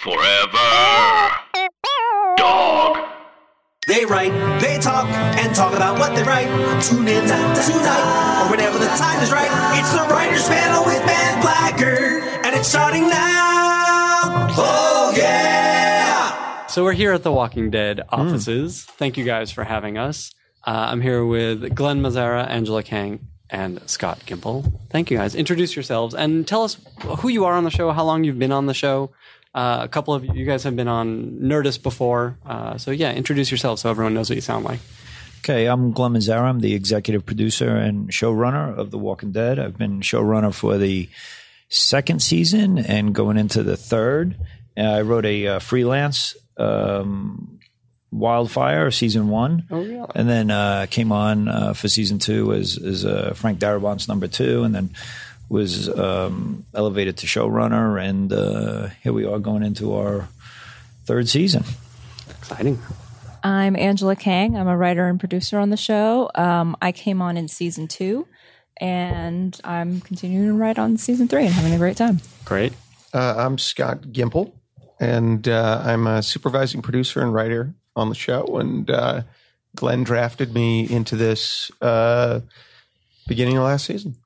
Forever. Dog. They write, they talk, and talk about what they write. Tune in tonight, or whenever the time is right. It's the Writers Panel with Ben Blacker, and it's starting now. Oh, yeah! So we're here at the Walking Dead offices. Thank you guys for having us. Uh, I'm here with Glen Mazzara, Angela Kang, and Scott Gimple. Thank you guys. Introduce yourselves and tell us who you are on the show, how long you've been on the show. Uh, a couple of you guys have been on Nerdist before. Uh, so yeah, introduce yourselves so everyone knows what you sound like. Okay, I'm Glen Mazzara. I'm the executive producer and showrunner of The Walking Dead. I've been showrunner for the second season and going into the third. Uh, I wrote a uh, freelance um, Wildfire season one, Oh, really? and then uh, came on uh, for season two as as uh, Frank Darabont's number two, and then was um, elevated to showrunner, and uh, here we are going into our third season. Exciting. I'm Angela Kang. I'm a writer and producer on the show. Um, I came on in season two, and I'm continuing to write on season three and having a great time. Great. Uh, I'm Scott Gimple, and uh, I'm a supervising producer and writer on the show. And uh, Glen drafted me into this uh, beginning of last season.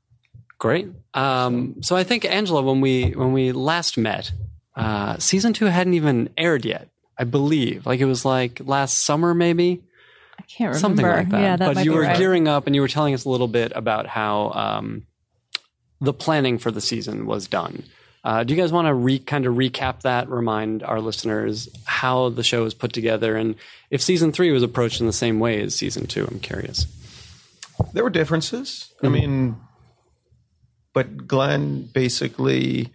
Great. Um, so I think Angela, when we when we last met, uh, season two hadn't even aired yet. I believe, like it was like last summer, maybe. I can't remember. something like that. Yeah, that but you were right. gearing up, and you were telling us a little bit about how um, the planning for the season was done. Uh, do you guys want to re- kind of recap that? Remind our listeners how the show was put together, and if season three was approached in the same way as season two. I'm curious. There were differences. I mean, but Glen basically,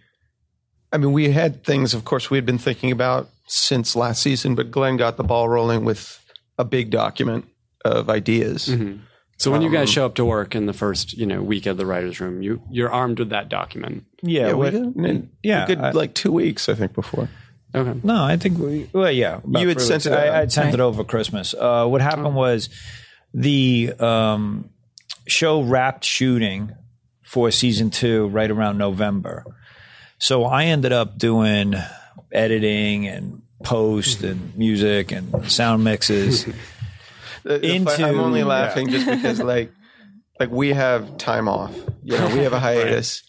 I mean, we had things, of course, we had been thinking about since last season, but Glen got the ball rolling with a big document of ideas. So when you Um, guys show up to work in the first, you know, week of the writers' room, you you're armed with that document. Yeah, Yeah, we what- did. And yeah, a good, I- like two weeks, I think, before. Okay. No, I think we. Well, yeah, You had sent weeks. it. I, I'd sent it over Christmas. Uh, what happened was the um, show wrapped shooting for season two right around November. So I ended up doing editing and post and music and sound mixes. Into- I'm only yeah. laughing just because, like, like we have time off. You know, we have a hiatus,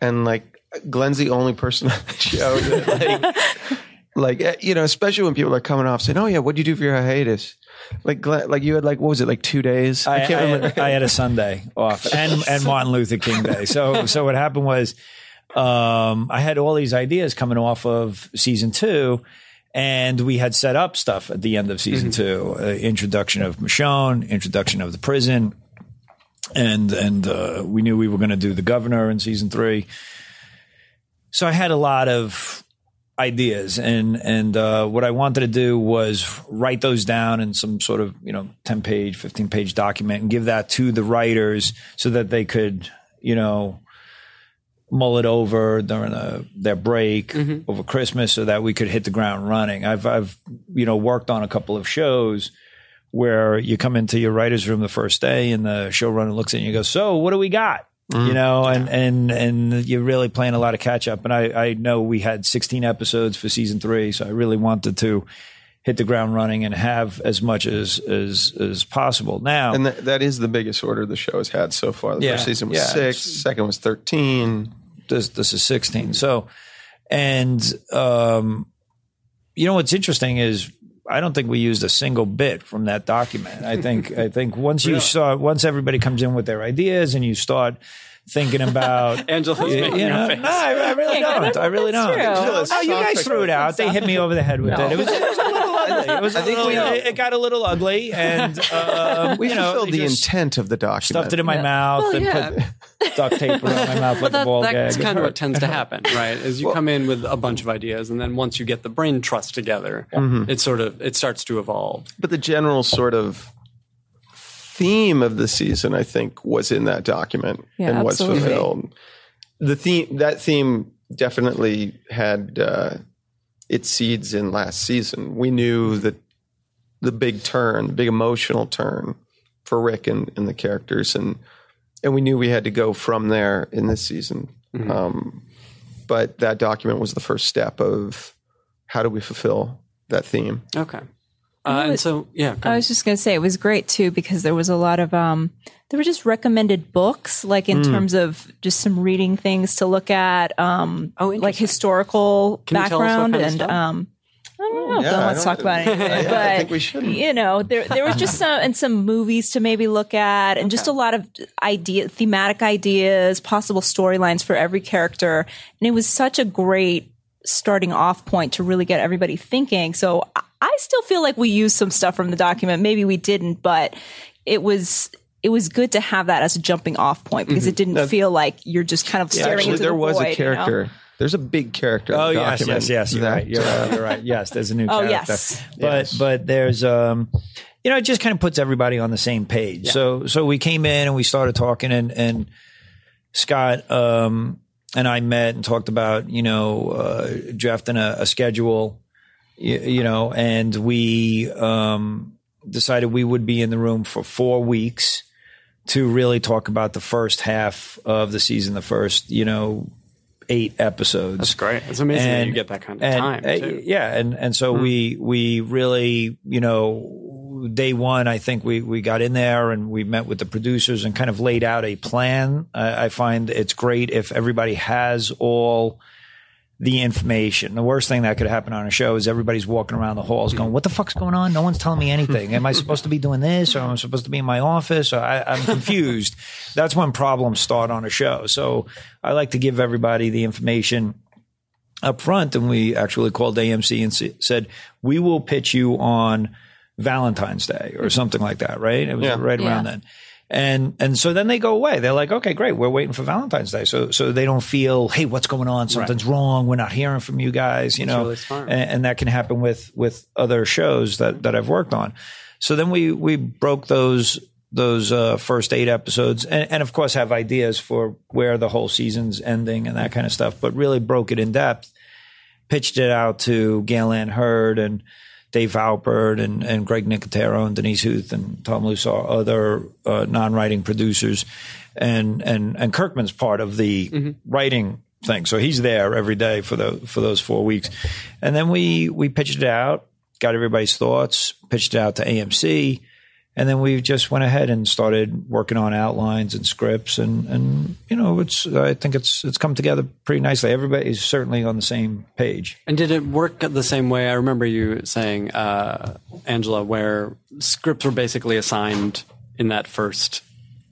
and like Glen's the only person on the show that, like, like eh, you know, especially when people are coming off saying, "Oh yeah, what do you do for your hiatus?" Like, like you had like what was it, like two days? I, I, can't remember. had, I had a Sunday off and and Martin Luther King Day. So so what happened was um, I had all these ideas coming off of season two. And we had set up stuff at the end of season two, uh, introduction of Michonne, introduction of the prison, and and uh, we knew we were going to do the governor in season three. So I had a lot of ideas, and and uh, what I wanted to do was write those down in some sort of you know ten page, fifteen page document, and give that to the writers so that they could you know mull it over during a, their break over Christmas, so that we could hit the ground running. I've I've you know worked on a couple of shows where you come into your writer's room the first day and the showrunner looks at you and goes, So what do we got? You know, and, and and you're really playing a lot of catch up. And I, I know we had 16 episodes for season three, so I really wanted to hit the ground running and have as much as as as possible. Now, and that, that is the biggest order the show has had so far. The Yeah, first season was yeah, six, second was thirteen. this this is 16. So, and um, you know what's interesting is I don't think we used a single bit from that document. I think I think once you start, once everybody comes in with their ideas and you start thinking about. Angela's You, making you a know, no, I, I really don't. I really don't. true. Oh, you guys threw it out. They hit me over the head with it. It was, it was a. It was. a I think little- we- it, it got a little ugly, and um, We you know, fulfilled it the intent of the document. Stuffed it in my mouth and yeah. put duct tape around my mouth like a That, ball that's gag. kind of what tends to happen, right? Is you come in with a bunch of ideas, and then once you get the brain trust together, it sort of it starts to evolve. but the general sort of theme of the season, I think, was in that document Yeah, and was fulfilled. The theme that theme definitely had uh, its seeds in last season. We knew that the big turn, the big emotional turn for Rick and, and the characters, and and we knew we had to go from there in this season. Um, but that document was the first step of how do we fulfill that theme? Okay. Uh, and so, yeah. I ahead. was just going to say it was great too because there was a lot of um there were just recommended books like in terms of just some reading things to look at um Oh, like historical Can you tell us what background kind of and stuff? um I don't know. Yeah, Don't I let's don't- talk about anything. Yeah, but I think we shouldn't. you know, there there was just some and some movies to maybe look at, and just a lot of idea, thematic ideas, possible storylines for every character, and it was such a great starting off point to really get everybody thinking. So I- I still feel like we used some stuff from the document. Maybe we didn't, but it was. It was good to have that as a jumping off point because it didn't feel like you're just kind of staring Actually, into there the was void, a you know? character. There's a big character. Oh the yes, yes, yes. You're that, right. You're right. You're right. Yes, there's a new Oh, character. yes. But Yes. but there's um, you know, it just kind of puts everybody on the same page. So so we came in and we started talking and and Scott um and I met and talked about you know uh, drafting a, a schedule, you, you know, and we um decided we would be in the room for four weeks to really talk about the first half of the season, the first you know eight episodes. That's great. It's amazing that you get that kind of and, time. uh, too. yeah, and and so we we really you know day one I think we we got in there and we met with the producers and kind of laid out a plan. I, I find it's great if everybody has all the information. The worst thing that could happen on a show is everybody's walking around the halls going, "What the fuck's going on? No one's telling me anything. Am I supposed to be doing this, or am I supposed to be in my office? Or I, I'm confused." That's when problems start on a show. So I like to give everybody the information up front, and we actually called AMC and s- said, "We will pitch you on Valentine's Day or something like that." Right? It was Yeah. right around Yeah. then. And and so then they go away. They're like, okay, great. We're waiting for Valentine's Day. So so they don't feel, hey, what's going on? Something's wrong. We're not hearing from you guys. You know, really. And, and that can happen with with other shows that that I've worked on. So then we we broke those those uh, first eight episodes, and, and of course have ideas for where the whole season's ending and that kind of stuff. But really broke it in depth, pitched it out to Gale Anne Hurd and Dave Alpert and, and Greg Nicotero and Denise Huth and Tom Lusaw, other uh, non-writing producers, and and and Kirkman's part of the writing thing. So he's there every day for the for those four weeks, and then we we pitched it out, got everybody's thoughts, pitched it out to AMC, and then we just went ahead and started working on outlines and scripts, and and you know it's I think it's it's come together pretty nicely. Everybody is certainly on the same page. And did it work the same way? I remember you saying, uh, Angela, where scripts were basically assigned in that first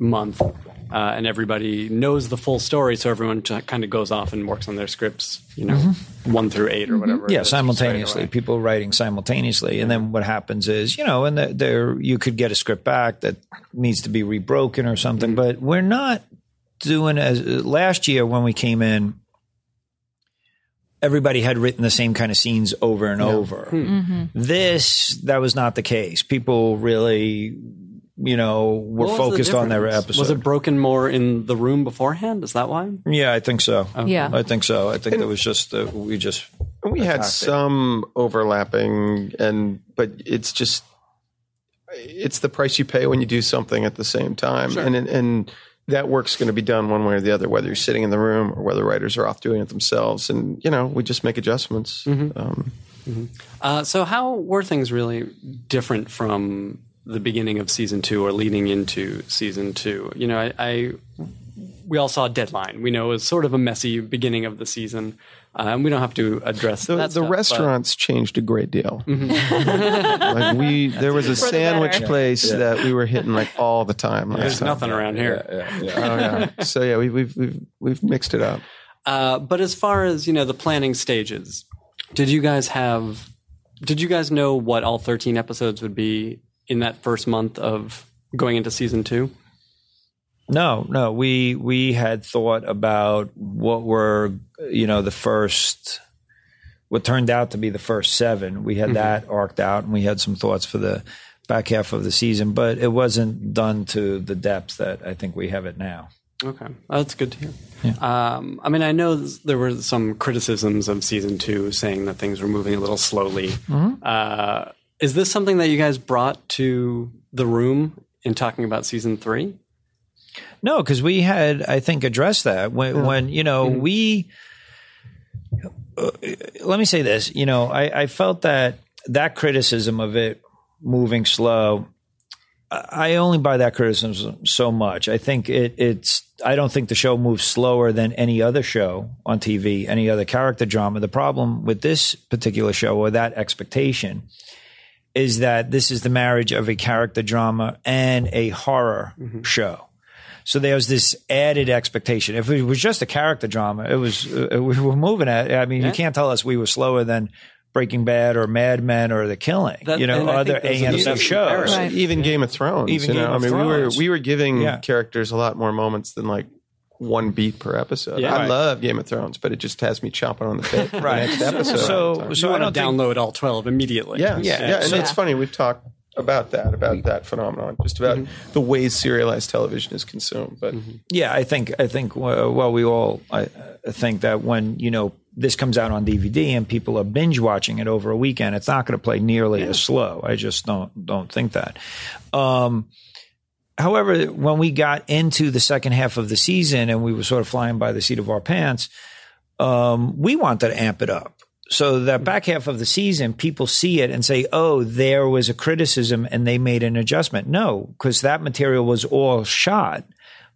month, uh, and everybody knows the full story, so everyone kind of goes off and works on their scripts, you know, mm-hmm. one through eight or mm-hmm. whatever. it Yeah, simultaneously. away. People writing simultaneously, and then what happens is, you know, and the- there you could get a script back that needs to be rebroken or something. Mm-hmm. But we're not doing as last year when we came in. Everybody had written the same kind of scenes over and over. Hmm. This that was not the case. People really, you know, were What was the focused on their episode. Was it broken more in the room beforehand? Is that why? yeah, I think so. Yeah. I think so. I think it was just uh, we just we had attacked it. some overlapping, and but it's just it's the price you pay when you do something at the same time, and and that work's going to be done one way or the other, whether you're sitting in the room or whether writers are off doing it themselves, and you know we just make adjustments. Mm-hmm. Um, Uh, so, how were things really different from the beginning of season two or leading into season two? You know, I, I we all saw a Deadline. We know it was sort of a messy beginning of the season, uh, and we don't have to address the that. the stuff, but- restaurants changed a great deal. like we, there was a the sandwich better. place that we were hitting like all the time. last There's time. nothing around here. Oh yeah. So yeah, we, we've we've we've mixed it up. Uh, but as far as you know, the planning stages, did you guys have? Did you guys know what all 13 episodes would be in that first month of going into season two? No, no. We we had thought about what were you know the first, what turned out to be the first seven. We had that arced out, and we had some thoughts for the back half of the season, but it wasn't done to the depth that I think we have it now. Okay, that's good to hear. Um, I mean, I know there were some criticisms of season two, saying that things were moving a little slowly. Uh, is this something that you guys brought to the room in talking about season three? No, because we had, I think, addressed that when, when you know, we uh, let me say this. You know, I, I felt that that criticism of it moving slow. I I only buy that criticism so much. I think it, it's. I don't think the show moves slower than any other show on TV, any other character drama. The problem with this particular show or that expectation is that this is the marriage of a character drama and a horror show. So there was this added expectation. If it was just a character drama, it was uh, we were moving at. I mean, you can't tell us we were slower than Breaking Bad or Mad Men or The Killing. That- you know, other think are the AMC best shows. Right. even Game of Thrones. Even you know? Game I of mean, we were we were giving Yeah. characters a lot more moments than like one beat per episode. Yeah. I Right. love Game of Thrones, but it just has me chomping on the bit for Right. the next episode. So, so I want don't to think download all 12 immediately. yeah, Yeah. yeah, and So- it's funny we've talked about that about that phenomenon, just about Mm-hmm. the ways serialized television is consumed. But Yeah, I think I think uh, well, we all I uh, think that when you know this comes out on DVD and people are binge watching it over a weekend, it's not going to play nearly as slow. I just don't don't think that. Um, however, when we got into the second half of the season and we were sort of flying by the seat of our pants, um, we wanted to amp it up. So that back half of the season, people see it and say, "Oh, there was a criticism, and they made an adjustment." No, because that material was all shot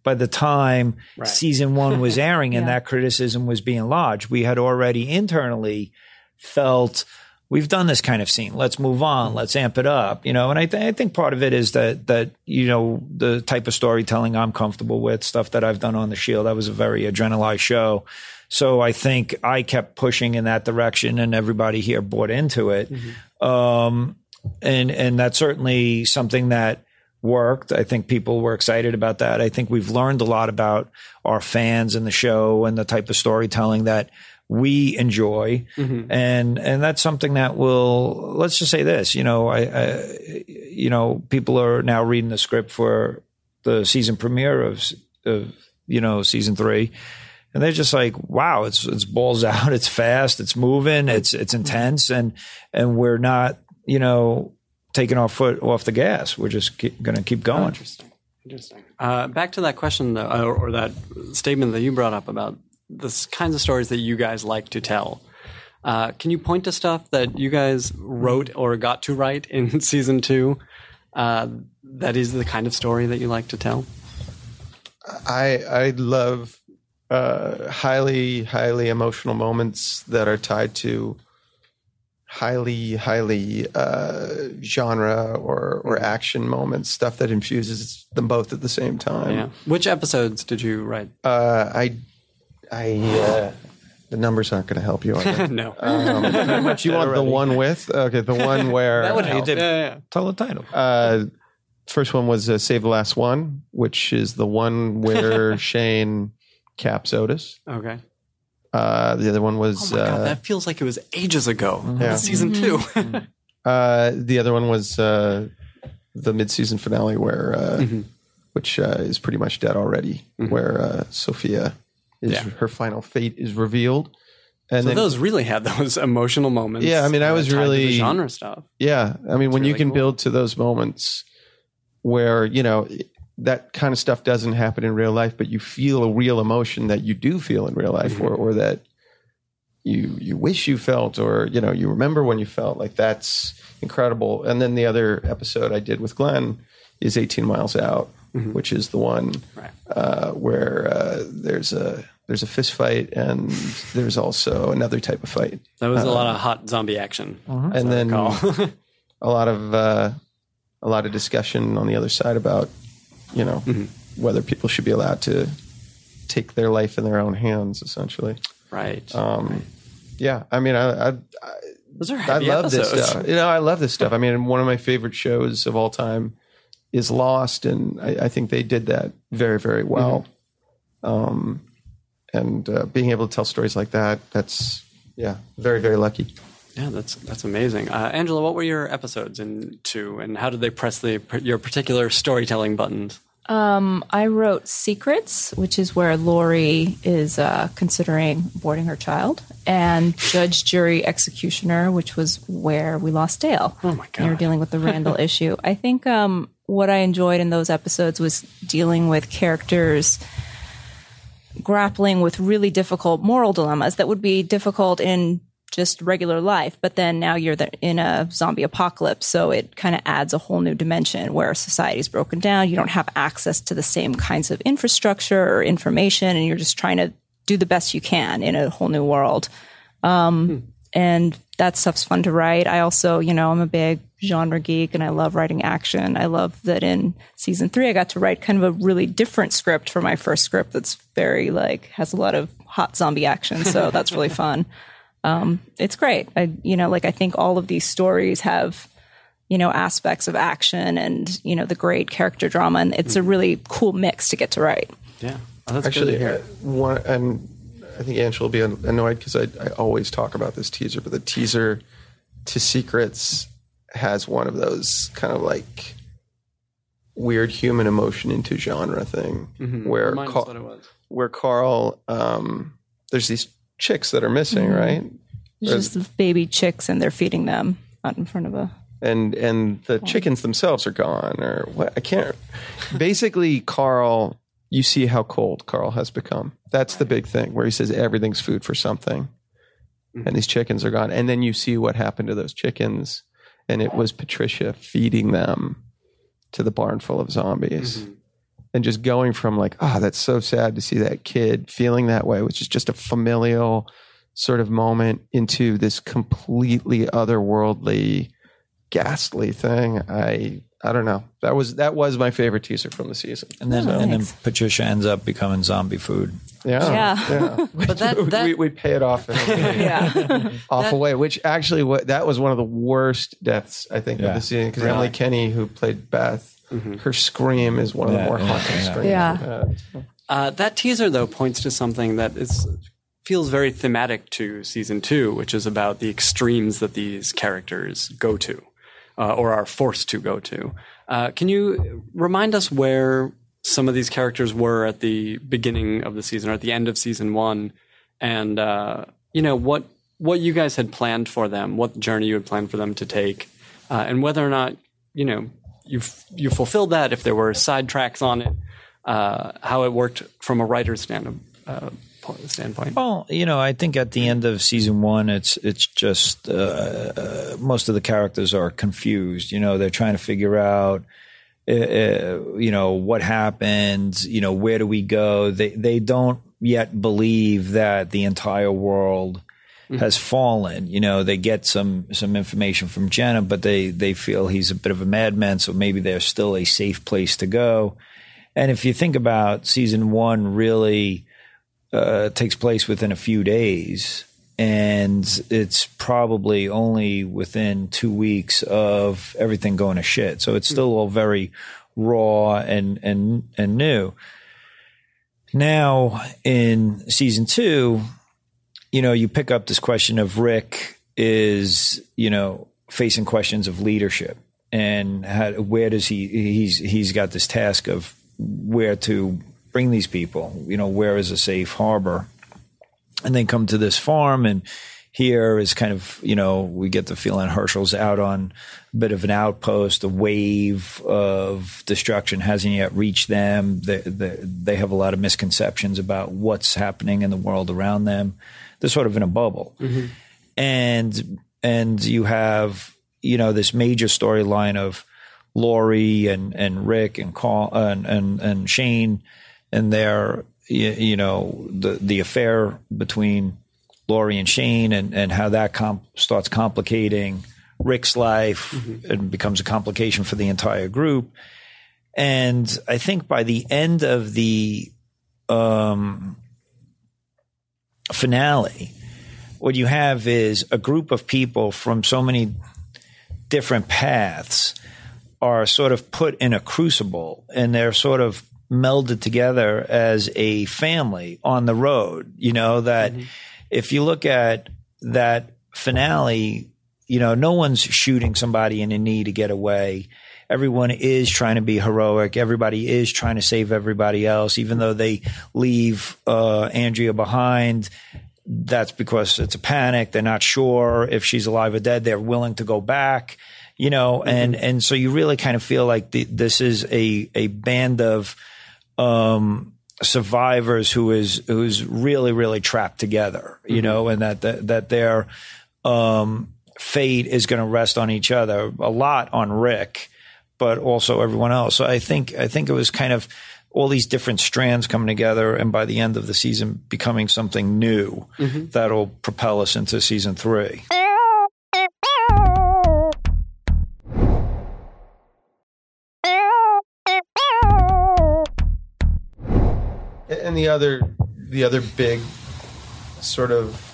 by the time season one was airing, and Yeah. that criticism was being lodged. We had already internally felt we've done this kind of scene. Let's move on. Let's amp it up. You know, and I, th- I think part of it is that that you know the type of storytelling I'm comfortable with, stuff that I've done on the Shield. That was a very adrenalized show. So I think I kept pushing in that direction, and everybody here bought into it. Um, and and that's certainly something that worked. I think people were excited about that. I think we've learned a lot about our fans and the show and the type of storytelling that we enjoy, and and that's something that will. Let's just say this. You know, I, I you know people are now reading the script for the season premiere of of you know season three and they're just like, wow, it's it's balls out, it's fast, it's moving, it's it's intense, and and we're not, you know, taking our foot off the gas. We're just going to keep going. Interesting. Interesting. Uh, back to that question, though, or, or that statement that you brought up about the kinds of stories that you guys like to tell. Uh, can you point to stuff that you guys wrote or got to write in season two uh, that is the kind of story that you like to tell? I I love uh, highly highly emotional moments that are tied to highly highly uh, genre or or action moments, stuff that infuses them both at the same time. Yeah. Which episodes did you write? Uh, I I uh, the numbers aren't going to help you. Are they? no. Do you want the one with? Okay, the one where that would help. did- Yeah, yeah, Tell the title. Uh, first one was uh, Save the Last One, which is the one where Shane caps Otis. Okay. Uh, the other one was Oh my god, uh, that feels like it was ages ago. Yeah. Season two. uh, the other one was uh, the mid-season finale, where uh, Mm-hmm. which uh, is pretty much dead already, where uh, Sophia is Yeah. her final fate is revealed, and so then those really had those emotional moments. Yeah, I mean, I was tied to the really- genre stuff. Yeah, I mean, when you can cool. build to those moments where you know that kind of stuff doesn't happen in real life, but you feel a real emotion that you do feel in real life, or or that you you wish you felt, or you know you remember when you felt. Like that's incredible. And then the other episode I did with Glen is 18 Miles Out, which is the one Right. uh, where uh, there's a there's a fist fight and there's also another type of fight, That was a lot of hot zombie action. and then a lot of uh, a lot of discussion on the other side about you know whether people should be allowed to take their life in their own hands essentially. Right. um, yeah i mean i i, Those are I love episodes. this stuff. You know i love this stuff. I mean one of my favorite shows of all time is lost and i, I think they did that very very well. Um, and uh, being able to tell stories like that that's yeah very very lucky Yeah, that's that's amazing. Uh, Angela, what were your episodes in two, and how did they press the your particular storytelling buttons? I wrote Secrets, which is where Lori is uh, considering boarding her child, and Judge, Jury, Executioner, which was where we lost Dale. Oh my god! you're dealing with the Randall issue. I think um, what I enjoyed in those episodes was dealing with characters grappling with really difficult moral dilemmas that would be difficult in just regular life. But then now you're the, in a zombie apocalypse. So it kind of adds a whole new dimension where society's broken down. You don't have access to the same kinds of infrastructure or information, and you're just trying to do the best you can in a whole new world. Um, And that stuff's fun to write. I also, you know, I'm a big genre geek and I love writing action. I love that in season three, I got to write kind of a really different script for my first script that's very like, has a lot of hot zombie action. So that's really fun. Um, it's great. I, you know, like I think all of these stories have, you know, aspects of action and, you know, the great character drama. And it's a really cool mix to get to write. Yeah. Oh, that's Actually, good to uh, hear. one, and I think Angela will be annoyed because I, I always talk about this teaser, but the teaser to Secrets has one of those kind of like weird human emotion into genre thing mm-hmm. where Remind us Ca- what it was. where Carl, um, there's these chicks that are missing, mm-hmm. right? It's just baby chicks and they're feeding them out in front of a. and and the chickens themselves are gone or what? I can't basically carl you see how cold carl has become. That's the big thing where he says everything's food for something. Mm-hmm. And these chickens are gone. And then you see what happened to those chickens and it was patricia feeding them to the barn full of zombies mm-hmm. and just going from like oh that's so sad to see that kid feeling that way which is just a familial sort of moment into this completely otherworldly ghastly thing. I I don't know. That was that was my favorite teaser from the season. And then, Oh, and then. Patricia ends up becoming zombie food. Yeah, Yeah. yeah. But that, that we, we pay it off in a Yeah. awful way. Which actually, what that was one of the worst deaths I think Yeah. of the season because Really? Emily Kinney, who played Beth, her scream is one of the more haunting yeah. screams. Yeah. Uh, that teaser, though, points to something that is feels very thematic to season two, which is about the extremes that these characters go to, uh, or are forced to go to. Uh, can you remind us where some of these characters were at the beginning of the season, or at the end of season one, and uh, you know what what you guys had planned for them, what journey you had planned for them to take, uh, and whether or not you know you you fulfilled that, if there were sidetracks on it uh, how it worked from a writer's stand, uh, standpoint. Well, you know, I think at the end of season one, it's it's just uh, uh, most of the characters are confused. You know, they're trying to figure out, uh, uh, you know, what happened. You know, where do we go? They they don't yet believe that the entire world has fallen. You know, they get some some information from Jenner, but they they feel he's a bit of a madman. So maybe there's still a safe place to go. And if you think about season one, really uh, takes place within a few days, and it's probably only within two weeks of everything going to shit. So it's still all very raw and and and new. Now in season two, you know, you pick up this question of Rick is you know facing questions of leadership and how, where does he he's he's got this task of where to bring these people you know where is a safe harbor? And then come to this farm and here is kind of you know we get the feeling Hershel's out on a bit of an outpost. A wave of destruction hasn't yet reached them. They, they, they have a lot of misconceptions about what's happening in the world around them. They're sort of in a bubble. Mm-hmm. And and you have you know this major storyline of Lori and and Rick and Carl and and, and Shane and their you, you know the the affair between Lori and Shane and and how that comp- starts complicating Rick's life. And becomes a complication for the entire group. And I think by the end of the um finale what you have is a group of people from so many different paths are sort of put in a crucible and they're sort of melded together as a family on the road. You know, that if you look at that finale, you know, no one's shooting somebody in a knee to get away. Everyone is trying to be heroic. Everybody is trying to save everybody else, even though they leave uh, Andrea behind that's because it's a panic. They're not sure if she's alive or dead. They're willing to go back, you know, and, and so you really kind of feel like the, this is a, a band of, um, survivors who is who's really really trapped together, you know, and that that, that their um, fate is going to rest on each other a lot on Rick, but also everyone else. So I think I think it was kind of all these different strands coming together, and by the end of the season, becoming something new that'll propel us into season three. And the other the other big sort of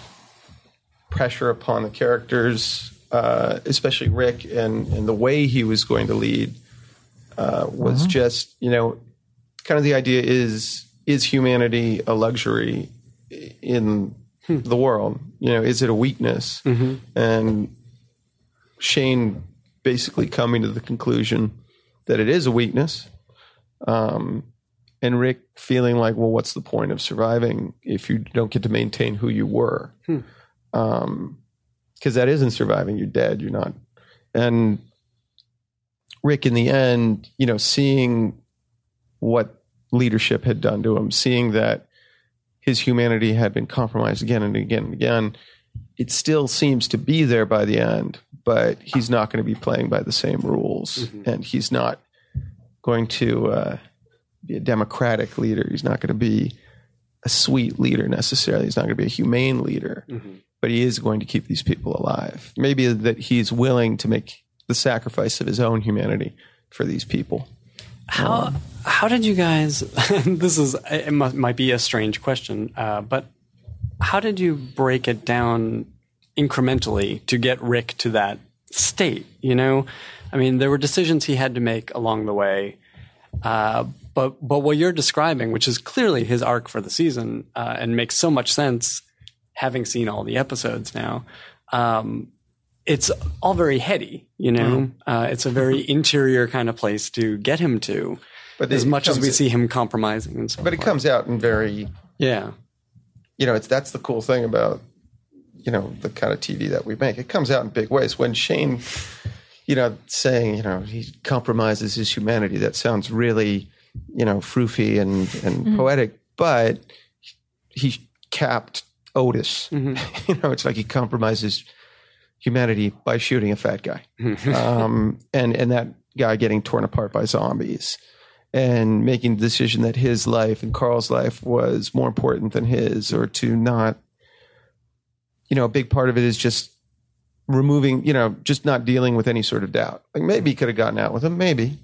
pressure upon the characters uh, especially rick and and the way he was going to lead uh, was just you know kind of the idea is is humanity a luxury in the world? You know is it a weakness? And shane basically coming to the conclusion that it is a weakness um, and Rick feeling like, well, what's the point of surviving if you don't get to maintain who you were? Um, because that isn't surviving. You're dead. You're not. And Rick, in the end, you know, seeing what leadership had done to him, seeing that his humanity had been compromised again and again and again, it still seems to be there by the end, but he's not going to be playing by the same rules, and he's not going to. Uh, be a democratic leader. He's not going to be a sweet leader necessarily. He's not going to be a humane leader, but he is going to keep these people alive. Maybe that he's willing to make the sacrifice of his own humanity for these people. How how did you guys? this is it mu- might be a strange question, uh, but how did you break it down incrementally to get Rick to that state? You know, I mean, there were decisions he had to make along the way, uh, but but what you're describing, which is clearly his arc for the season, uh, and makes so much sense, having seen all the episodes now. Um, it's all very heady, you know. Uh, it's a very interior kind of place to get him to, But as much as we comes- see him compromising and so But it comes out in very, yeah, you know, it's that's the cool thing about, you know, the kind of TV that we make. It comes out in big ways. When Shane, you know, saying, you know, he compromises his humanity, that sounds really, you know, froofy and and mm-hmm. poetic, but he capped Otis. Mm-hmm. you know, it's like he compromises humanity by shooting a fat guy, mm-hmm. um, and and that guy getting torn apart by zombies, and making the decision that his life and Carl's life was more important than his, or to not. You know, a big part of it is just removing. You know, just not dealing with any sort of doubt. Like maybe he could have gotten out with him, maybe.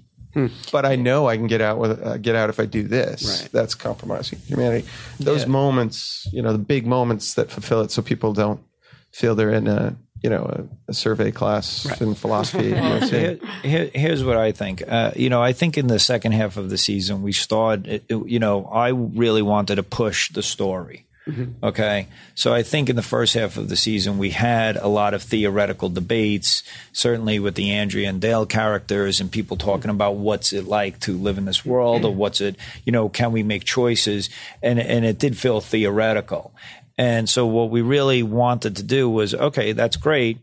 But I know I can get out with uh, get out if I do this. Right. That's compromising humanity. Those Yeah. moments, you know, the big moments that fulfill it, so people don't feel they're in a you know a, a survey class in philosophy. you know, Here, here- here's what I think. Uh, you know, I think in the second half of the season, we started, it- it- you know, I really wanted to push the story. Mm-hmm. Okay. So I think in the first half of the season, we had a lot of theoretical debates, certainly with the Andrea and Dale characters and people talking mm-hmm. about what's it like to live in this world or what's it, you know, can we make choices? And, and it did feel theoretical. And so what we really wanted to do was, okay, that's great.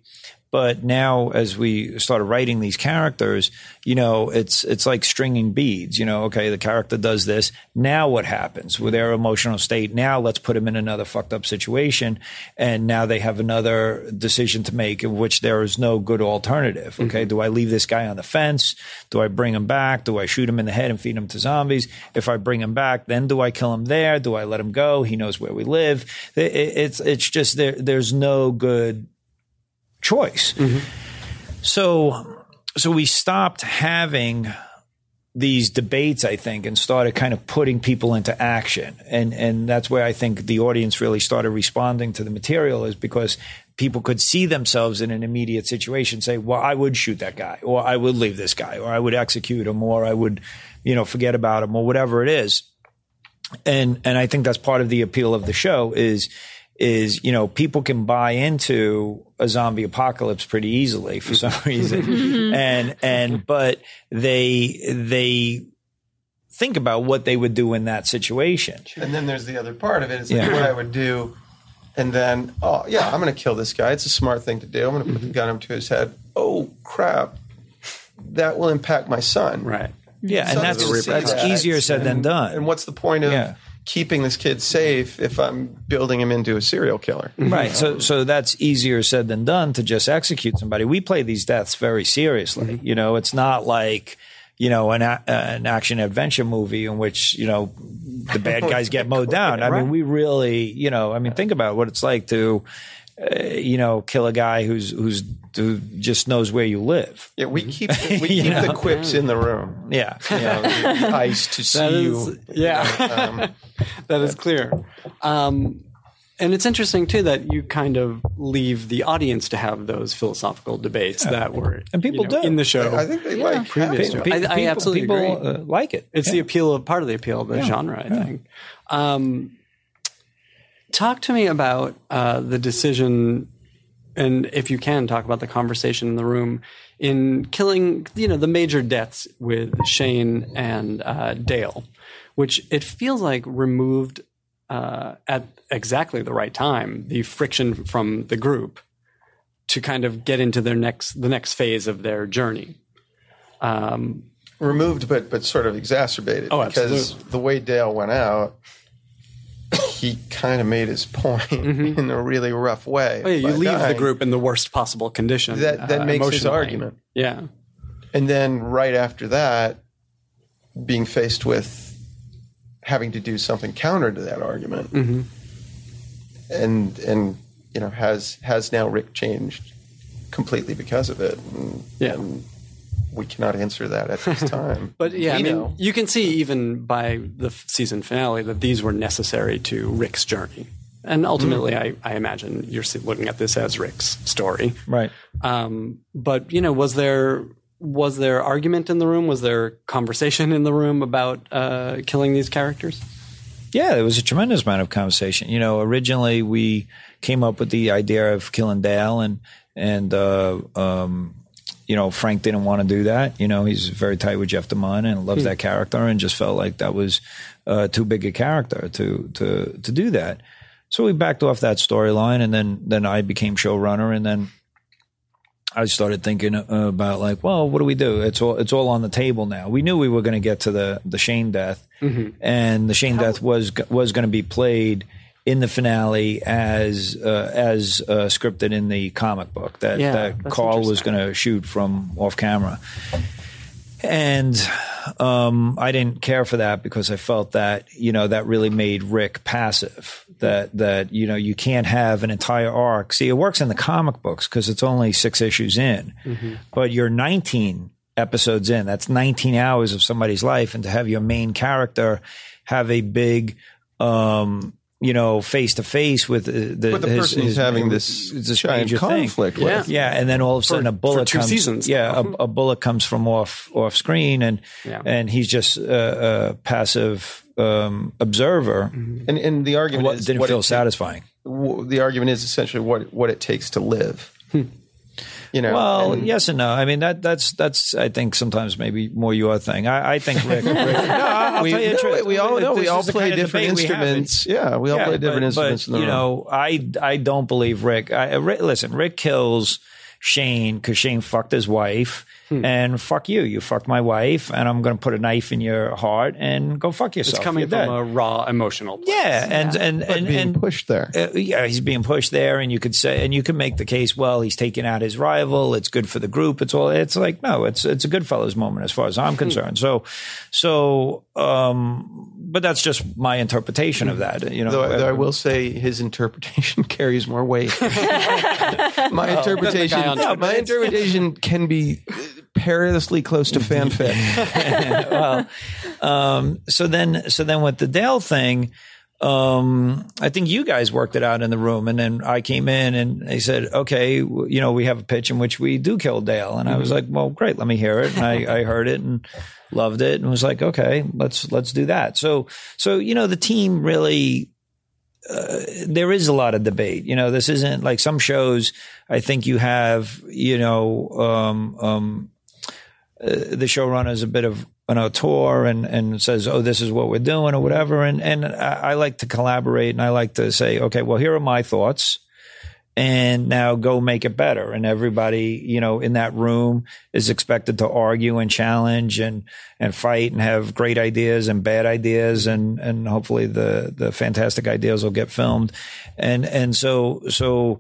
But now, as we started writing these characters, you know, it's it's like stringing beads. You know, okay, the character does this. Now, what happens with their emotional state? Now, let's put them in another fucked up situation, and now they have another decision to make, in which there is no good alternative. Okay, mm-hmm. do I leave this guy on the fence? Do I bring him back? Do I shoot him in the head and feed him to zombies? If I bring him back, then do I kill him there? Do I let him go? He knows where we live. It- it- it's it's just there. There's no good choice. Mm-hmm. So so we stopped having these debates, I think, and started kind of putting people into action. And and that's where I think the audience really started responding to the material is because people could see themselves in an immediate situation, say, well, I would shoot that guy, or I would leave this guy, or I would execute him, or I would, you know, forget about him, or whatever it is and and I think that's part of the appeal of the show is is you know people can buy into a zombie apocalypse pretty easily for some reason mm-hmm. Mm-hmm. and and but they they think about what they would do in that situation and then there's the other part of it. Is like Yeah. what I would do, and then oh yeah, I'm going to kill this guy. It's a smart thing to do. I'm going to put the mm-hmm. gun up to his head. Oh crap, that will impact my son. right. yeah and that's will that's that. easier said than done And what's the point of Yeah. Keeping this kid safe if I'm building him into a serial killer. Right. Mm-hmm. So so that's easier said than done to just execute somebody. We play these deaths very seriously. Mm-hmm. You know, it's not like you know an a, an action adventure movie in which you know the bad guys get mowed down. I mean, we really you know. I mean, think about what it's like to. Uh, you know, kill a guy who's who's who just knows where you live. Yeah, we keep we keep the quips in the room. Yeah, You know, ice to see That you. is- yeah, Um, that is clear. Um, and it's interesting too that you kind of leave the audience to have those philosophical debates that were And people you know, do. in the show. I think they like previous having to it. it. I, I People- absolutely people, agree. uh, like it. It's the appeal of part of the appeal of the genre, I think. Um, talk to me about uh, the decision, and if you can, talk about the conversation in the room in killing, you know, the major deaths with Shane and uh, Dale, which it feels like removed uh, at exactly the right time the friction from the group to kind of get into their next the next phase of their journey. Um, removed, but but sort of exacerbated. Oh, because absolutely. the way Dale went out, he kind of made his point in a really rough way. Mm-hmm. Oh, yeah, you leave the group in the worst possible condition. That that uh, makes his argument, Yeah. and then right after that, being faced with having to do something counter to that argument, Mm-hmm. and and you know has has now Rick changed completely because of it. And, Yeah. and we cannot answer that at this time. But yeah, I mean, know. you can see even by the season finale that these were necessary to Rick's journey. And ultimately, Mm. I, I imagine you're looking at this as Rick's story. right. Um, but you know, was there was there argument in the room? Was there conversation in the room about uh, killing these characters? Yeah, there was a tremendous amount of conversation. You know, originally we came up with the idea of killing Dale, and and uh, um, you know Frank didn't want to do that. You know, he's very tight with Jeff DeMunn and loves that character, and just felt like that was uh, too big a character to to to do that. So we backed off that storyline, and then then I became showrunner, and then I started thinking uh, about like, well, what do we do? It's all it's all on the table now. We knew we were going to get to the the Shane death, and the Shane death was was going to be played in the finale as uh, as uh, scripted in the comic book that Yeah, that Carl was going to shoot from off camera. And um, I didn't care for that because I felt that you know that really made Rick passive. That that you know you can't have an entire arc. See, it works in the comic books because it's only six issues in, but you're 19 episodes in. That's 19 hours of somebody's life, and to have your main character have a big um, you know, face to face with uh, the, With the his- person who's his- having this this giant major thing. conflict Yeah. with. Yeah, and then all of a sudden a bullet two comes. seasons. Yeah, a, a bullet comes from off off screen, and Yeah. and he's just a, a passive um, observer. And, and the argument What is didn't what feel it, satisfying. the argument is essentially what what it takes to live. You know, Well, and- yes and no. I mean that that's that's I think sometimes maybe more your thing. I, I think Rick. Rick no, I'll we, tell you the no, we all know we all play different instruments. Yeah, we all Yeah, play different but, instruments. But, in you room. know, I I don't believe Rick. I, Rick listen, Rick kills Shane because Shane fucked his wife, Hmm. and fuck you. You fucked my wife, and I'm going to put a knife in your heart and go fuck yourself. It's coming You're from dead. a raw emotional place. yeah, and and and, being and pushed there. uh, yeah, he's being pushed there, and you could say, and you can make the case. Well, he's taking out his rival. It's good for the group. It's all. It's like no, it's it's a Goodfellas moment as far as Hmm. I'm concerned. So, so, um, but that's just my interpretation of that. You know, Though, though I will say his interpretation carries more weight. my interpretation, guy on yeah, Twitter. my interpretation can be perilously close to fanfic. well, um, so then, so then with the Dale thing, um, I think you guys worked it out in the room, and then I came in and they said, "Okay, w- you know, we have a pitch in which we do kill Dale," and I was like, "Well, great, let me hear it." And I, I heard it and loved it, and was like, "Okay, let's let's do that." So, so you know, the team really there is a lot of debate. You know, this isn't like some shows. I think you have, you know, um, um, uh, the showrunner is a bit of an auteur and and says, "Oh, this is what we're doing" or whatever. And and I, I like to collaborate and I like to say, "Okay, well, here are my thoughts." and now go make it better. And everybody, you know, in that room is expected to argue and challenge and, and fight and have great ideas and bad ideas. And, and hopefully the, the fantastic ideas will get filmed. And, and so, so,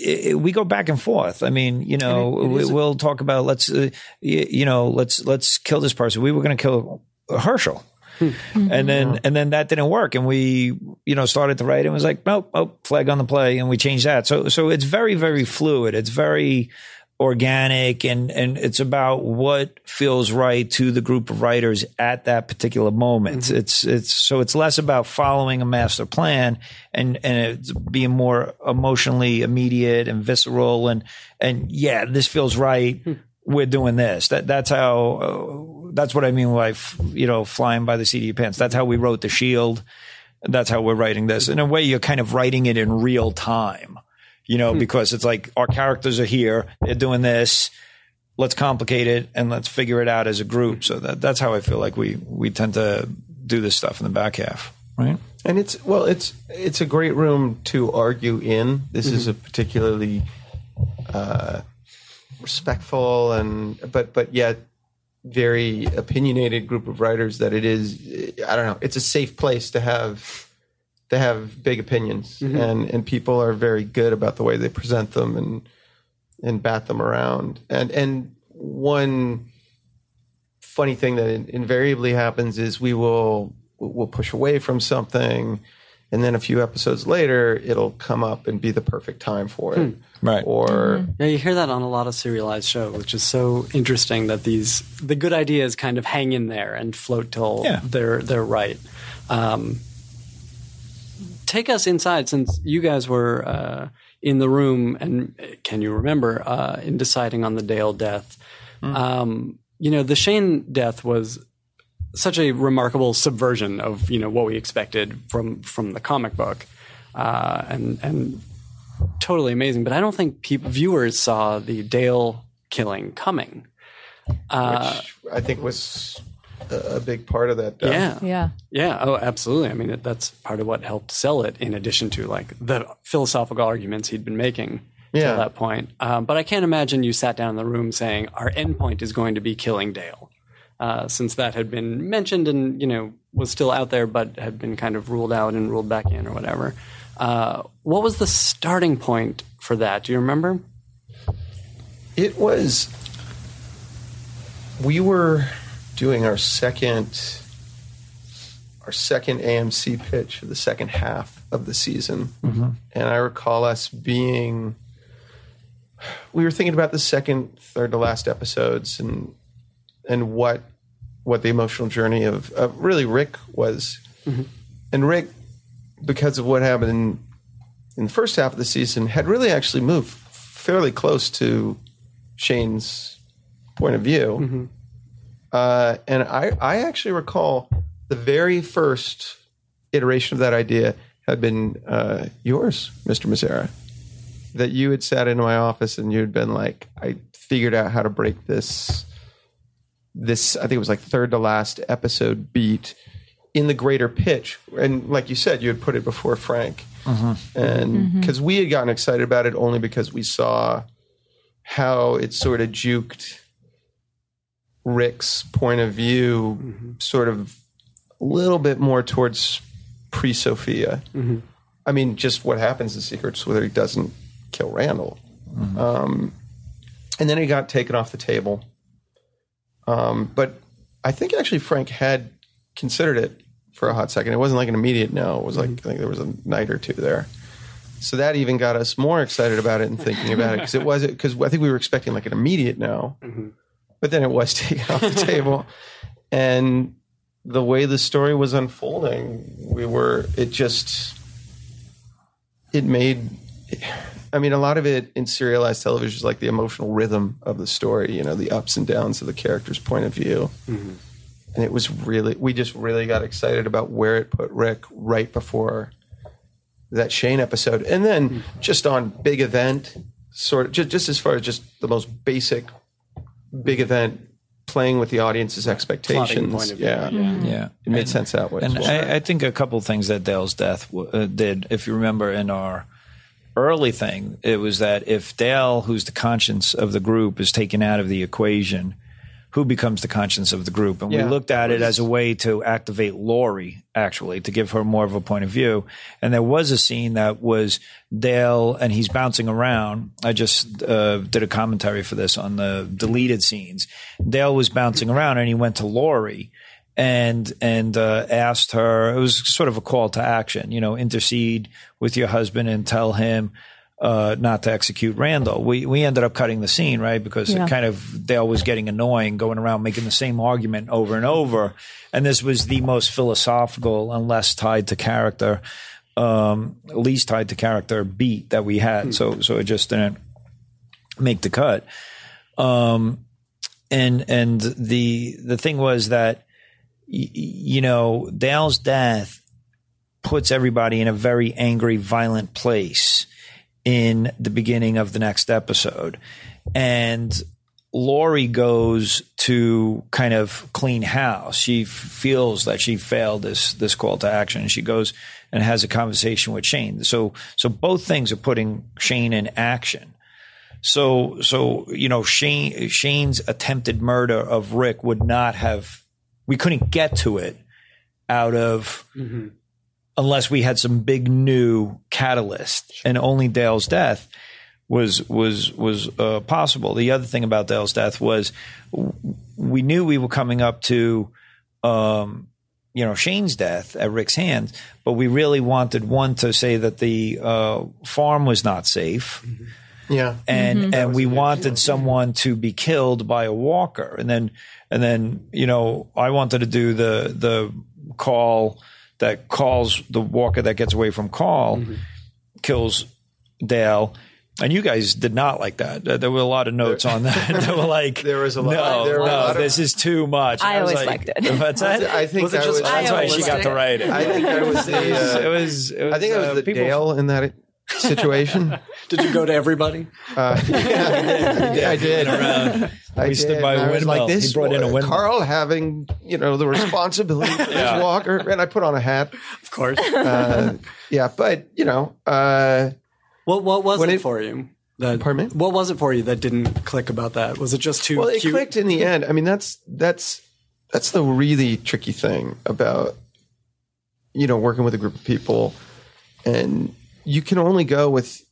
it, we go back and forth. I mean, you know, we, we'll talk about let's, uh, you, you know, let's let's kill this person. We were going to kill Hershel, and then and then that didn't work, and we you know started to write and was like, nope, oh, flag on the play, and we changed that. So so it's very very fluid. It's very organic and and it's about what feels right to the group of writers at that particular moment. It's it's so it's less about following a master plan and and it's being more emotionally immediate and visceral and and yeah this feels right. We're doing this. That that's how uh, that's what i mean by f- you know flying by the seat of your pants. That's how we wrote the shield. That's how we're writing this. In a way you're kind of writing it in real time you know, because it's like our characters are here, they're doing this. Let's complicate it and let's figure it out as a group. So that that's how I feel like we we tend to do this stuff in the back half, right? And it's well, it's it's a great room to argue in. This is Mm-hmm. a particularly uh, respectful and but but yet very opinionated group of writers. That it is, I don't know, it's a safe place to have to have big opinions, Mm-hmm. and and people are very good about the way they present them and and bat them around. And and one funny thing that in- invariably happens is we will we'll push away from something and then a few episodes later it'll come up and be the perfect time for it Right. or Yeah, you hear that on a lot of serialized shows which is so interesting that these the good ideas kind of hang in there and float till Yeah. they're they're right. Um, take us inside, since you guys were uh, in the room, and uh, can you remember uh, in deciding on the Dale death? Um, you know, the Shane death was such a remarkable subversion of you know what we expected from from the comic book, uh, and and totally amazing. But I don't think peop viewers saw the Dale killing coming. Uh, which i think was a, a big part of that death. yeah, Yeah. yeah. Oh, absolutely. I mean, it, that's part of what helped sell it. In addition to like the philosophical arguments he'd been making Yeah. till that point. Um, but I can't imagine you sat down in the room saying our endpoint is going to be killing Dale, uh, since that had been mentioned and you know was still out there, but had been kind of ruled out and ruled back in or whatever. Uh, what was the starting point for that? Do you remember? It was. We were doing our second, our second AMC pitch for the second half of the season, mm-hmm. and I recall us being. We were thinking about the second, third to last episodes, and and what what the emotional journey of, of really Rick was, mm-hmm. and Rick, because of what happened in, in the first half of the season, had really actually moved fairly close to Shane's point of view. Mm-hmm. Uh, and I, I actually recall the very first iteration of that idea had been uh, yours, Mr. Mazzara. That you had sat into my office and you had been like, I figured out how to break this, this, I think it was like third to last episode beat in the greater pitch. And like you said, you had put it before Frank. And because we had gotten excited about it only because we saw how it sort of juked Rick's point of view, mm-hmm. sort of a little bit more towards pre Sophia. Mm-hmm. I mean, just what happens in Secrets, whether he doesn't kill Randall. Mm-hmm. Um, and then he got taken off the table. Um, but I think actually Frank had considered it for a hot second. It wasn't like an immediate no. It was like, I think there was a night or two there. So that even got us more excited about it and thinking about it because it was because I think we were expecting like an immediate no, but then it was taken off the table, and the way the story was unfolding, we were it just it made. I mean, a lot of it in serialized television is like the emotional rhythm of the story, you know, the ups and downs of the character's point of view. Mm-hmm. And it was really, we just really got excited about where it put Rick right before that Shane episode. And then mm-hmm. just on big event, sort of, just, just as far as just the most basic big event, playing with the audience's expectations. point of view. yeah. Yeah. It made sense that way. And well. I, I think a couple things that Dale's death w- uh, did, if you remember in our early thing. It was that if Dale, who's the conscience of the group, is taken out of the equation, who becomes the conscience of the group? And Yeah, we looked at it as a way to activate Lori, actually, to give her more of a point of view. And there was a scene that was Dale, and he's bouncing around. I just uh, did a commentary for this on the deleted scenes. Dale was bouncing around, and he went to Lori and and uh, asked her. It was sort of a call to action. You know, intercede with your husband and tell him uh, not to execute Randall. We we ended up cutting the scene right because Yeah. it kind of Dale was getting annoying, going around making the same argument over and over. And this was the most philosophical and less tied to character, um, least tied to character beat that we had. So so it just didn't make the cut. Um, and and the the thing was that y- y- you know Dale's death puts everybody in a very angry, violent place in the beginning of the next episode, and Lori goes to kind of clean house. She feels that she failed this this call to action. She goes and has a conversation with Shane. So so both things are putting Shane in action. So so you know Shane Shane's attempted murder of Rick would not have we couldn't get to it out of mm-hmm. Unless we had some big new catalyst and only Dale's death was was was uh, possible. The other thing about Dale's death was we knew we were coming up to um, you know Shane's death at Rick's hands, but we really wanted one to say that the uh, farm was not safe. Yeah. and and we wanted someone to be killed by a walker. And then and then you know I wanted to do the the call that calls the walker that gets away from call kills Dale and you guys did not like that. Uh, There were a lot of notes on that. they were like, There was a lot- No, there were a no, lot of- this is too much. I was always like, liked it. What's that? I think Was it that just- was, I That's why she got liked to write it. I think that was the. it. Uh, It was, it was I think it was uh, the people- Dale in that situation. Did you go to everybody? Uh, yeah, I did. around. I We stood by a And I was windmill. Like this, He brought in a windmill. Carl having you know the responsibility for Yeah. this walker, and I put on a hat. Of course. Uh, yeah, but you know, uh, what what was it, it- for you? That, Pardon me? What was it for you that didn't click about that? Was it just too well, it cute? clicked in the end. I mean, that's that's that's the really tricky thing about you know working with a group of people, and you can only go with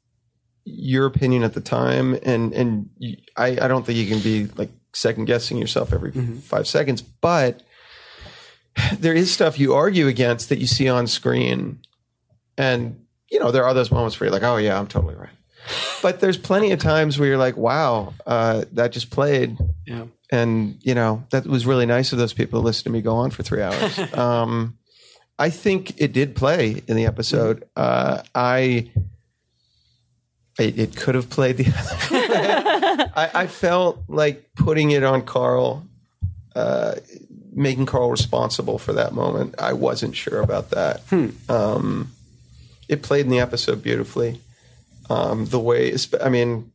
your opinion at the time, and and you, I I don't think you can be like second guessing yourself every five seconds, but there is stuff you argue against that you see on screen, and you know there are those moments where you're like, oh yeah, I'm totally right. But there's plenty of times where you're like, wow, uh, that just played Yeah. and you know that was really nice of those people to listen to me go on for three hours. um, I think it did play in the episode. Uh, I it, it could have played the. I, I felt like putting it on Carl, uh, making Carl responsible for that moment. I wasn't sure about that. Um, it played in the episode beautifully. Um, the way, I mean,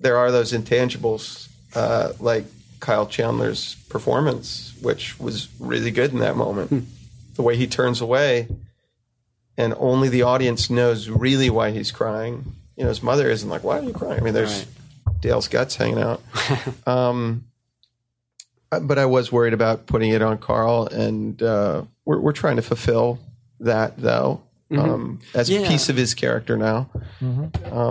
there are those intangibles uh, like Kyle Chandler's performance, which was really good in that moment. The way he turns away, and only the audience knows really why he's crying. You know, his mother isn't like, "Why are you crying?" I mean, there's Dale's guts hanging out. um, uh, but I was worried about putting it on Carl, and uh, we're we're trying to fulfill that though. Um, as Yeah. a piece of his character now,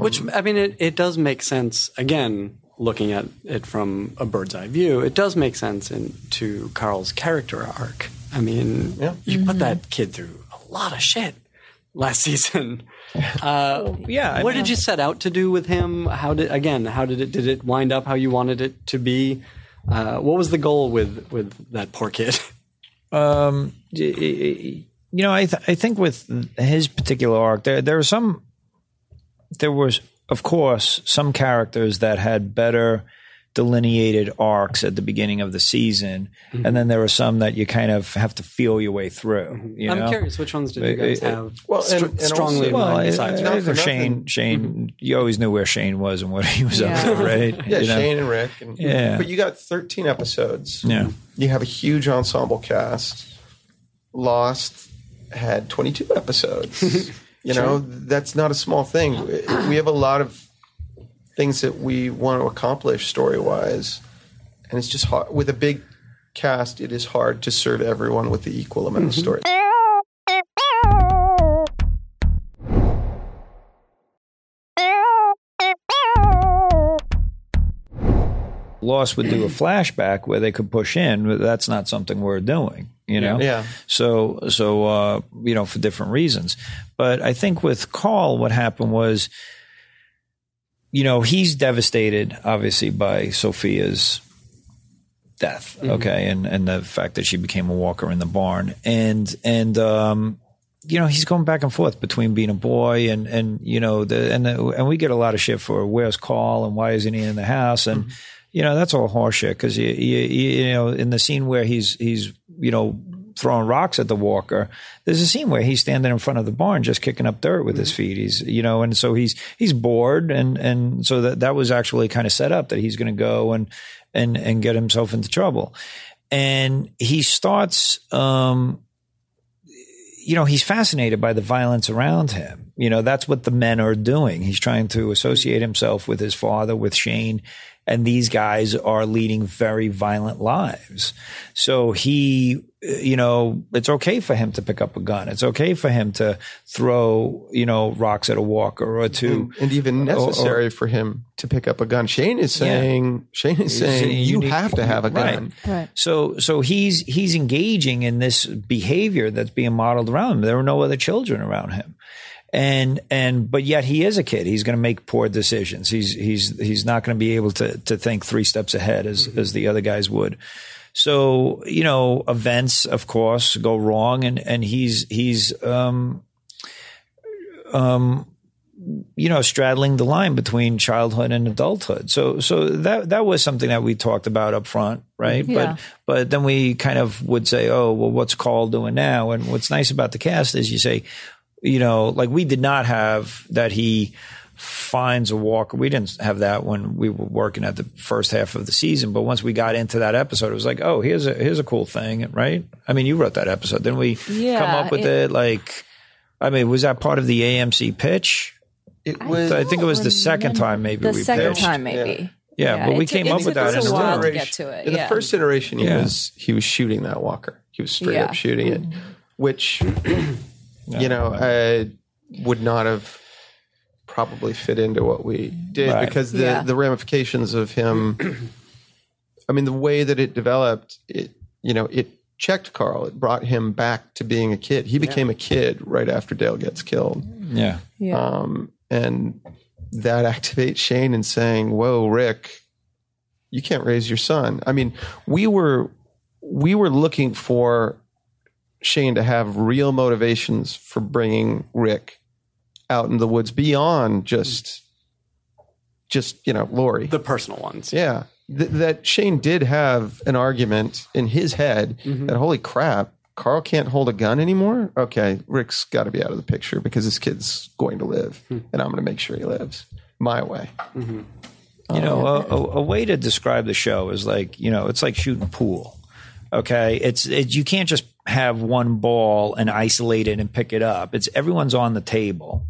Which I mean, it, it does make sense. Again, looking at it from a bird's eye view, it does make sense into Carl's character arc. I mean, Yeah. you put that kid through a lot of shit last season. Uh, Yeah. I what mean- did you set out to do with him? How did again? How did it? Did it wind up how you wanted it to be? Uh, what was the goal with with that poor kid? Um, y- y- you know, I th- I think with his particular arc, there there were some, there was of course some characters that had better delineated arcs at the beginning of the season, and mm-hmm. then there were some that you kind of have to feel your way through. Mm-hmm. You I'm know? curious, which ones did you guys have well, str- and- and strongly also- in Well, mind besides I, Not Rick? for either Shane, nothing. Shane, mm-hmm. you always knew where Shane was and what he was Yeah. up to, right? Yeah, You know? Shane and Rick. And, Yeah. But you got 13 episodes. Yeah. You have a huge ensemble cast. Lost had 22 episodes. You know, that's not a small thing. We have a lot of things that we want to accomplish story wise, and it's just hard with a big cast. It is hard to serve everyone with the equal amount of story. Lost would do a flashback where they could push in, but that's not something we're doing, you know? Yeah. So, so, uh, you know, for different reasons. But I think with Carl, what happened was, you know, he's devastated, obviously, by Sophia's death. Okay. And, and the fact that she became a walker in the barn. And, and, um, you know, he's going back and forth between being a boy and, and, you know, the, and, the, and we get a lot of shit for where's Carl and why isn't he in the house? And, you know, that's all horseshit because you, you, you know, in the scene where he's, he's, you know, throwing rocks at the walker, there's a scene where he's standing in front of the barn just kicking up dirt with his feet. He's, you know, and so he's, he's bored. And, and so that, that was actually kind of set up that he's going to go and, and, and get himself into trouble. And he starts, um, you know, he's fascinated by the violence around him. You know, that's what the men are doing. He's trying to associate himself with his father, with Shane, and these guys are leading very violent lives. So he, you know, it's okay for him to pick up a gun. It's okay for him to throw, you know, rocks at a walker or to, and, and even or- or- necessary for him to pick up a gun. Shane is saying, Shane is saying, saying you have to have a gun. Right. So so he's he's engaging in this behavior that's being modeled around him. There are no other children around him. And and but yet he is a kid. He's going to make poor decisions. He's he's he's not going to be able to to think three steps ahead as mm-hmm. as the other guys would. So you know, events of course go wrong, and and he's he's um um you know straddling the line between childhood and adulthood. So so that that was something that we talked about up front right? Yeah. but but then we kind of would say oh well what's Carl doing now? And what's nice about the cast is you say you know like we did not have that he finds a walker we didn't have that when we were working at the first half of the season but once we got into that episode it was like oh here's a here's a cool thing right i mean you wrote that episode didn't we come up with it- it like I mean, was that part of the AMC pitch? It was I think it was the second time maybe The we second pitched. time, maybe. Yeah, but we it took- came it up with that us in a the while to get to it. In the first iteration, he Yeah. was he was shooting that walker. He was straight Yeah. up shooting it, which you know uh, would not have probably fit into what we did Right. because the Yeah. the ramifications of him. I mean, the way that it developed, it you know it checked Carl. It brought him back to being a kid. He became a kid right after Dale gets killed. Yeah, yeah. Um, and that activates Shane in saying, "Whoa, Rick, you can't raise your son." I mean, we were we were looking for Shane to have real motivations for bringing Rick out in the woods beyond just just you know Lori. The personal ones. yeah, Th- that Shane did have an argument in his head mm-hmm. that holy crap. Carl can't hold a gun anymore. Okay, Rick's got to be out of the picture because this kid's going to live, hmm. and I'm going to make sure he lives my way. Mm-hmm. you know, um, a, a, a way to describe the show is like you know, it's like shooting pool. Okay, it's it, you can't just have one ball and isolate it and pick it up. It's everyone's on the table.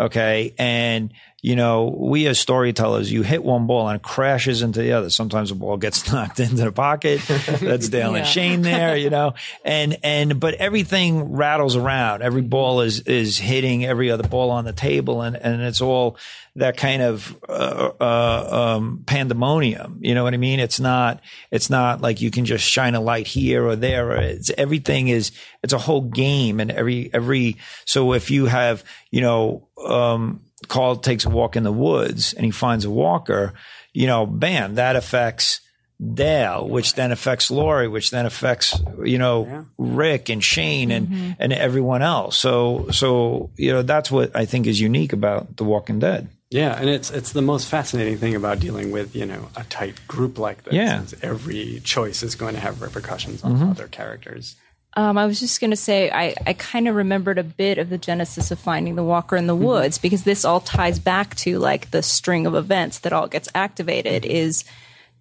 Okay, and you know, we as storytellers, you hit one ball and it crashes into the other. Sometimes the ball gets knocked into the pocket. That's Dale Yeah. and Shane there, you know, and, and, but everything rattles around. Every ball is, is hitting every other ball on the table and, and it's all that kind of, uh, uh, um, pandemonium. You know what I mean? It's not, it's not like you can just shine a light here or there. It's everything is, it's a whole game and every, every, so if you have, you know, um, Carl takes a walk in the woods and he finds a walker, you know, bam, that affects Dale, which then affects Lori, which then affects, you know, Rick and Shane and, mm-hmm. and everyone else. So, so, you know, that's what I think is unique about The Walking Dead. Yeah, and it's it's the most fascinating thing about dealing with you know a tight group like this. Yeah. every choice is going to have repercussions on mm-hmm. other characters. Um, I was just going to say, I, I kind of remembered a bit of the genesis of finding the walker in the woods because this all ties back to like the string of events that all gets activated. Is,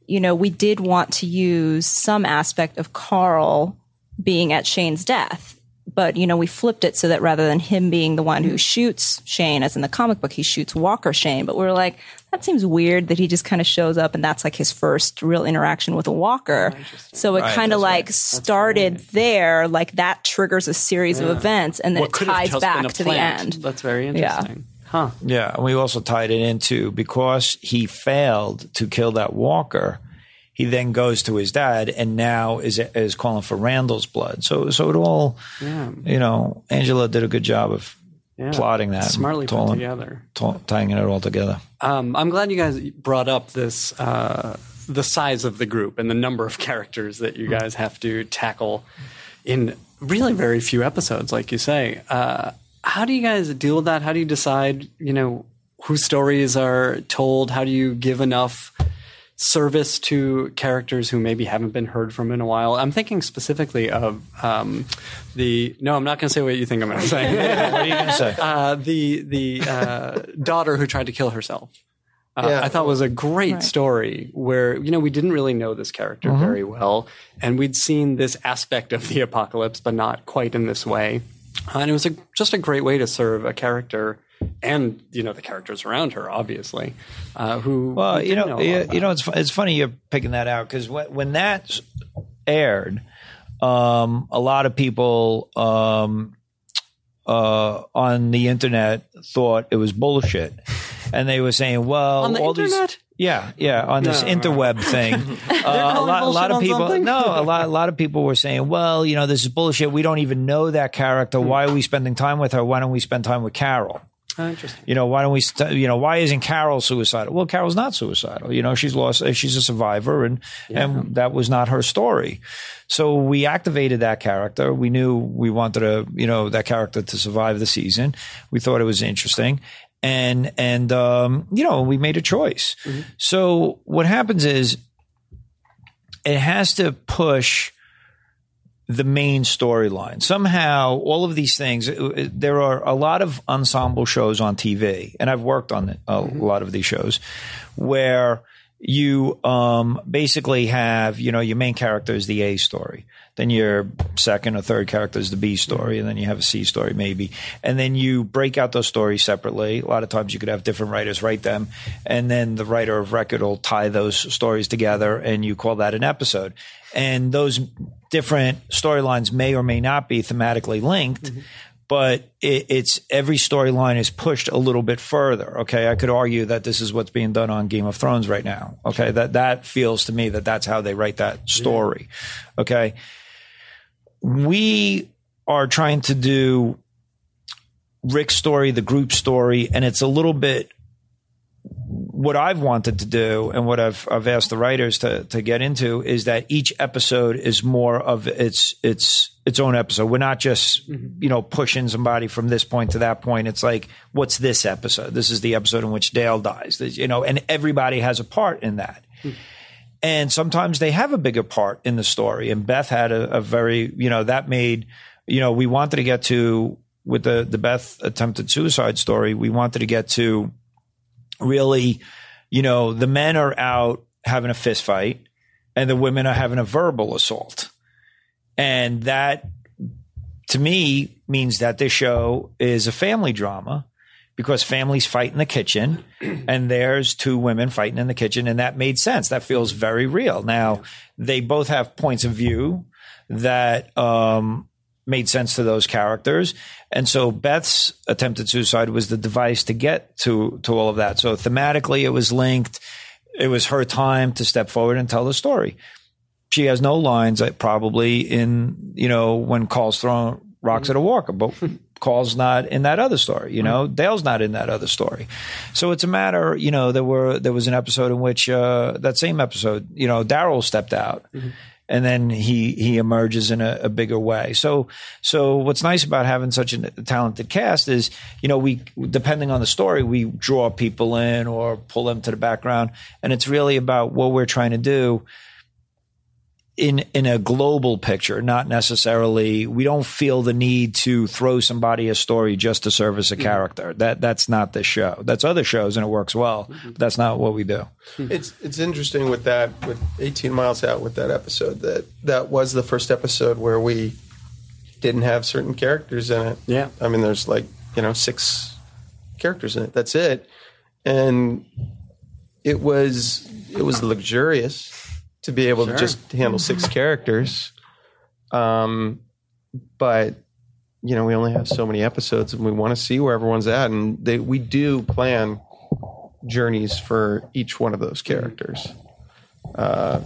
you know, we did want to use some aspect of Carl being at Shane's death but you know we flipped it so that rather than him being the one who mm-hmm. shoots Shane, as in the comic book, he shoots Walker Shane. But we are like, that seems weird that he just kind of shows up and that's like his first real interaction with a Walker. Oh, so it Right, kind of that's like started there, like that triggers a series of events, and then What it ties just been a back to the end. That's very interesting. Huh. Yeah, and we also tied it into because he failed to kill that Walker. He then goes to his dad, and now is is calling for Randall's blood. So, so it all, you know, Angela did a good job of Yeah. plotting that, Smartly put tolling- together. to- tying it all together. Um, I'm glad you guys brought up this uh, the size of the group and the number of characters that you guys have to tackle in really very few episodes, like you say. Uh, how do you guys deal with that? How do you decide, you know, whose stories are told? How do you give enough service to characters who maybe haven't been heard from in a while? I'm thinking specifically of um, the. No, I'm not going to say what you think I'm going to say. What are you going to say? uh, the the uh, daughter who tried to kill herself. Uh, Yeah. I thought was a great story where you know we didn't really know this character very well, and we'd seen this aspect of the apocalypse, but not quite in this way. Uh, and it was a, just a great way to serve a character, and you know the characters around her, obviously. Uh, who Well, we you didn't know, you, you know, it's it's funny you're picking that out because when when that aired, um, a lot of people um, uh, on the internet thought it was bullshit, and they were saying, "Well, On the all internet? these." Yeah, yeah, on this No. interweb thing, uh, a lot, a lot of people. No, a lot, a lot of people were saying, "Well, you know, this is bullshit. We don't even know that character. Why are we spending time with her? Why don't we spend time with Carol?" Interesting. you know, why don't we, st- you know, why isn't Carol suicidal? Well, Carol's not suicidal. You know, she's lost, uh, she's a survivor and, and that was not her story. So we activated that character. We knew we wanted to, you know, that character to survive the season. We thought it was interesting. And, and, um, you know, we made a choice. So what happens is it has to push the main storyline. Somehow, all of these things, uh, uh, there are a lot of ensemble shows on TV, and I've worked on a lot of these shows where you um, basically have, you know, your main character is the A story. Then your second or third character is the B story, and then you have a C story maybe. And then you break out those stories separately. A lot of times you could have different writers write them, and then the writer of record will tie those stories together, and you call that an episode. And those different storylines may or may not be thematically linked, but it, it's every storyline is pushed a little bit further. Okay, I could argue that this is what's being done on Game of Thrones right now. Okay, that that feels to me that that's how they write that story. Okay, we are trying to do Rick's story, the group story, and it's a little bit what I've wanted to do and what I've I've asked the writers to to get into is that each episode is more of its its its own episode. We're not just mm-hmm. you know pushing somebody from this point to that point. It's like what's this episode? This is the episode in which Dale dies. You know, and everybody has a part in that. Hmm. And sometimes they have a bigger part in the story. And Beth had a, a very, you know, that made, you know, we wanted to get to with the the Beth attempted suicide story. We wanted to get to really, you know, the men are out having a fist fight and the women are having a verbal assault. And that to me means that this show is a family drama because families fight in the kitchen and there's two women fighting in the kitchen and that made sense. That feels very real. Now they both have points of view that, um, made sense to those characters. And so Beth's attempted suicide was the device to get to to all of that. So thematically it was linked. It was her time to step forward and tell the story. She has no lines uh, probably in, you know, when Carl's throwing rocks at a walker, but Carl's not in that other story, you know, Dale's not in that other story. So it's a matter, you know, there were there was an episode in which uh that same episode, you know, Daryl stepped out and then he he emerges in a, a bigger way. So so what's nice about having such a talented cast is you know we depending on the story we draw people in or pull them to the background, and it's really about what we're trying to do in in a global picture, not necessarily. We don't feel the need to throw somebody a story just to service a mm-hmm. character. That that's not this show. That's other shows, and it works well. Mm-hmm. But that's not what we do. Mm-hmm. It's it's interesting with that with 18 miles out with that episode that that was the first episode where we didn't have certain characters in it. Yeah. I mean, there's like you know six characters in it. That's it, and it was it was luxurious to be able to just handle six characters. Um, but you know, we only have so many episodes, and we want to see where everyone's at, and they we do plan journeys for each one of those characters. Uh,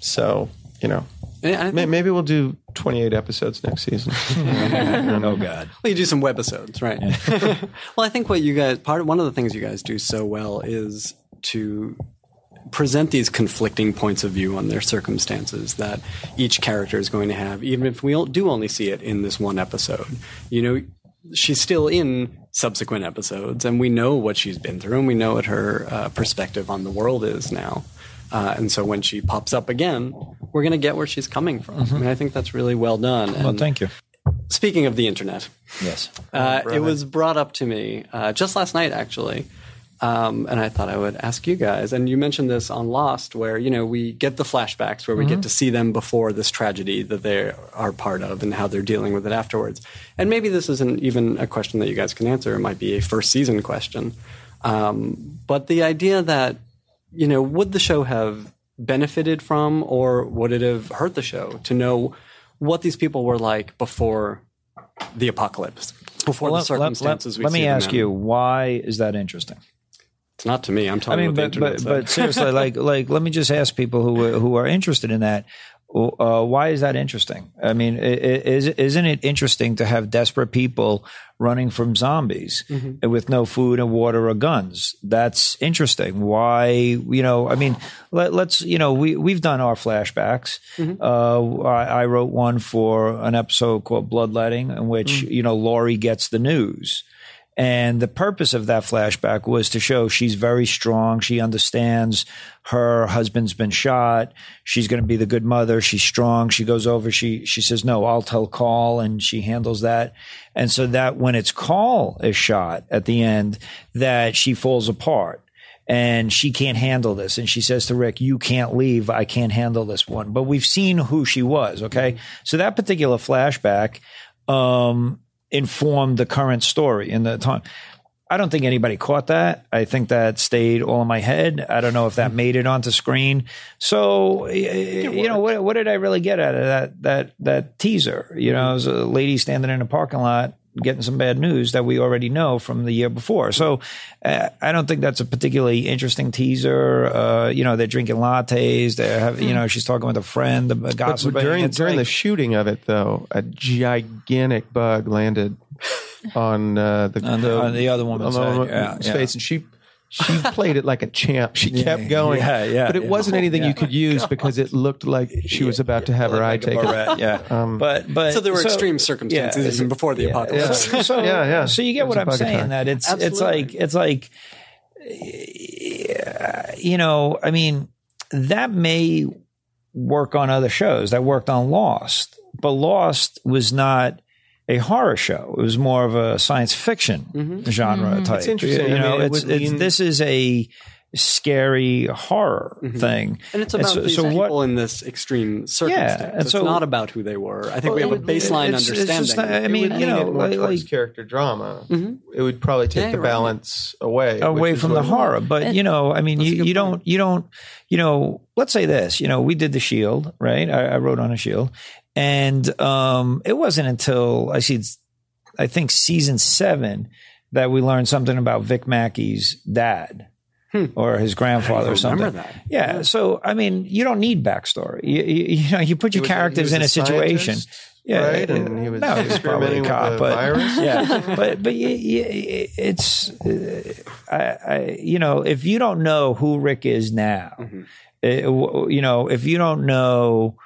so you know, And may- maybe we'll do 28 episodes next season. oh God. Well, you do some webisodes, right? well, I think what you guys part one of the things you guys do so well is to present these conflicting points of view on their circumstances that each character is going to have, even if we do only see it in this one episode. You know, she's still in subsequent episodes, and we know what she's been through, and we know what her uh, perspective on the world is now. Uh, and so when she pops up again, we're going to get where she's coming from. I mean, I think that's really well done. Well, And thank you. speaking of the internet, Yes. uh, it was brought up to me uh, just last night, actually. Um, and I thought I would ask you guys. And you mentioned this on Lost, where you know we get the flashbacks, where we get to see them before this tragedy that they are part of, and how they're dealing with it afterwards. And maybe this isn't even a question that you guys can answer. It might be a first season question. Um, but the idea that you know, would the show have benefited from, or would it have hurt the show to know what these people were like before the apocalypse, before Well, the let- let- circumstances let, we let see me ask you, why is that interesting? It's not to me. I'm I telling mean, you what the but internet but, but seriously, like like let me just ask people who are- who are interested in that. Uh, why is that interesting? I mean, i- i- is isn't it interesting to have desperate people running from zombies with no food and water or guns? That's interesting. Why, you know? I mean, let, us you know we we've done our flashbacks. Uh, I, I wrote one for an episode called Bloodletting, in which you know Lori gets the news. And the purpose of that flashback was to show she's very strong. She understands her husband's been shot. She's going to be the good mother. She's strong. She goes over. She she says, "No, I'll tell Carl, and she handles that. And so that when it's Carl is shot at the end, that she falls apart and she can't handle this. And she says to Rick, "You can't leave. I can't handle this one." But we've seen who she was. Okay, so that particular flashback. Um, informed the current story in the time. I don't think anybody caught that. I think that stayed all in my head. I don't know if that made it onto screen. So, you know, what, what did I really get out of that that that teaser? You know, it was a lady standing in a parking lot getting some bad news that we already know from the year before. So, uh, I don't think that's a particularly interesting teaser. Uh, you know, they're drinking lattes. They have, you know, she's talking with a friend, But gossiping. during It's during the shooting of it, though, a gigantic bug landed on uh, the, On the- on the other woman's on the woman's Yeah, yeah. face, and she she played it like a champ. She kept going, yeah, yeah, but it yeah. wasn't anything Yeah. you could use because it looked like she was about to have her eye like a taken. barrette, yeah. Um, but but so there were extreme circumstances yeah, even before the yeah, apocalypse. So, so- Yeah, yeah. So you get was what I'm saying. attack. That it's it's like it's like you know. I mean, that may work on other shows. That worked on Lost, but Lost was not a horror show. It was more of a science fiction mm-hmm. genre mm-hmm. type. It's interesting. You I know, mean, it it's, would it's lean- this is a scary horror mm-hmm. thing, and it's about so, these so what people in this extreme circumstance. and it's not about who they were. I think we Well, have a baseline it's- it's understanding. just not- I It mean, would you know, it like- like- character drama. It would probably take Yeah, the you're right. balance away, away from the horror. But you know, I mean, you, you don't, you don't, you know. Let's say this. You know, we did the Shield, right? I, I wrote on a Shield, and um, it wasn't until I see, I think season seven that we learned something about Vic Mackey's dad. Or his grandfather, or something. that. Yeah. So, I mean, you don't need backstory. You, you, you know, you put your was characters in a a situation. Yeah, right? And he was no, he was probably a cop, but virus? yeah, but but you, it's uh, I, I you know if you don't know who Rick is now, Mm-hmm. uh, w- you know if you don't know,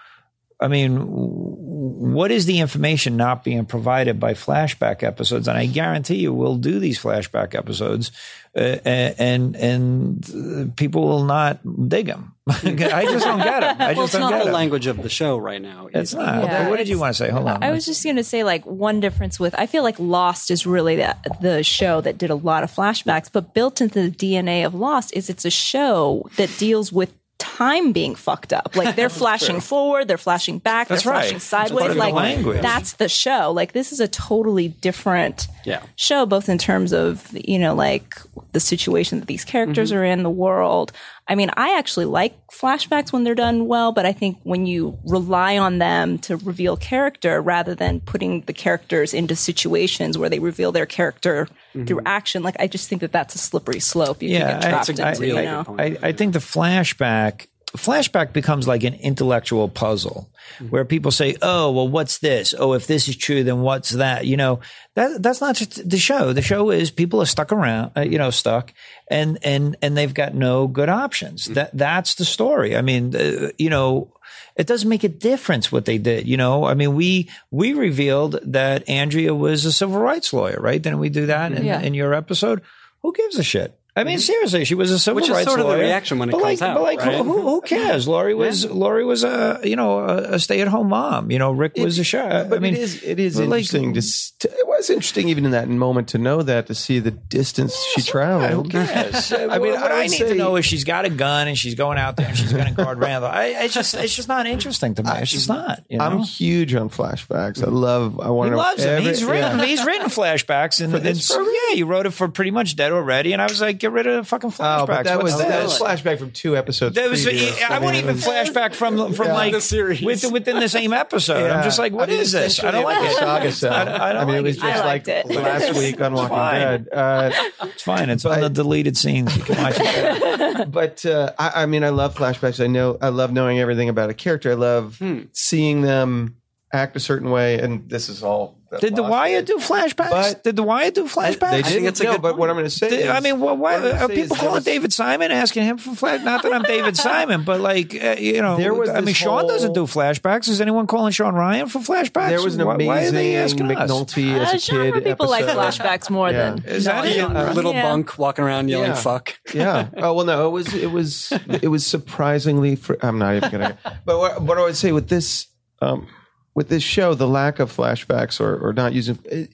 I mean, what is the information not being provided by flashback episodes? And I guarantee you, we'll do these flashback episodes, uh, and and uh, people will not dig them. I just don't get them. I well, just it's don't not get the 'em. language of the show right now. It's not. Yeah, what did you want to say? Hold on. I was just going to say, like, one difference with I feel like Lost is really the, the show that did a lot of flashbacks, but built into the DNA of Lost is it's a show that deals with time being fucked up. Like they're flashing forward, they're flashing back, That's they're right. flashing sideways. the Like that's the show. Like this is a totally different Yeah. show, both in terms of you know like the situation that these characters Mm-hmm. are in, the world. I mean, I actually like flashbacks when they're done well, but I think when you rely on them to reveal character rather than putting the characters into situations where they reveal their character through action, like I just think that that's a slippery slope. You yeah, can get trapped I, into, I, you know. I, I think the flashback flashback becomes like an intellectual puzzle where people say, "Oh, well, what's this? Oh, if this is true, then what's that?" You know, that that's not just the show. The show is people are stuck around, uh, you know, stuck, and and and they've got no good options. That that's the story. I mean, uh, you know. It doesn't make a difference what they did, you know. I mean, we we revealed that Andrea was a civil rights lawyer, right? Didn't we do that in, Yeah. in your episode? Who gives a shit? I mean, mm-hmm. seriously, she was a civil Which is rights sort of the lawyer. reaction when it but comes like, out, But like, right? who, who, who cares? Lori was Lori was a you know a, a stay at home mom. You know, Rick was a chef. But I mean, it is it is but like- interesting to it was interesting even in that moment to know that to see the distance she Who traveled. cares? I I mean, what I I, need to know is she's got a gun and she's going out there and she's going to guard Randall. I, it's just it's just not interesting to me. It's just not. You know? I'm huge on flashbacks. I mm-hmm. love. I want he loves it. He's written. Yeah. He's written flashbacks, and, and yeah, he wrote it for pretty much dead already. And I was like, get rid of the fucking flashbacks. Oh, that was, that was flashback from two episodes. That was, previous. I, won't even flashback from from Yeah. like The series. within, within the same episode. I'm just like, what I mean, is this? I don't like was it. Saga cell. I don't- I don't mean, it was just like it. last week on Walking fine. Dead. Uh, It's fine. It's on the deleted scenes. You can watch it. but uh, I, I mean, I love flashbacks. I know, I love knowing everything about a character. I love Hmm. seeing them act a certain way. And this is all. That Did the Lost Wire did. do flashbacks? But- did the Wire do flashbacks? They I think didn't. it's a no, good but what I'm going to say Did- is, I mean, why, why what are people calling was- David Simon asking him for flash? Not that I'm David Simon, but like uh, you know, There was I mean, this Shawn whole- doesn't do flashbacks. Is anyone calling Shawn Ryan for flashbacks? There was an Why- amazing why are they asking us? McNulty as Uh, a genre kid. people like flashbacks more Yeah. than Is that it? A little Yeah. bunk walking around yelling Yeah. "fuck." yeah. Oh well, no, it was it was it was surprisingly. Fr- I'm not even gonna. But what, what I would say with this um, with this show, the lack of flashbacks or or not using. It,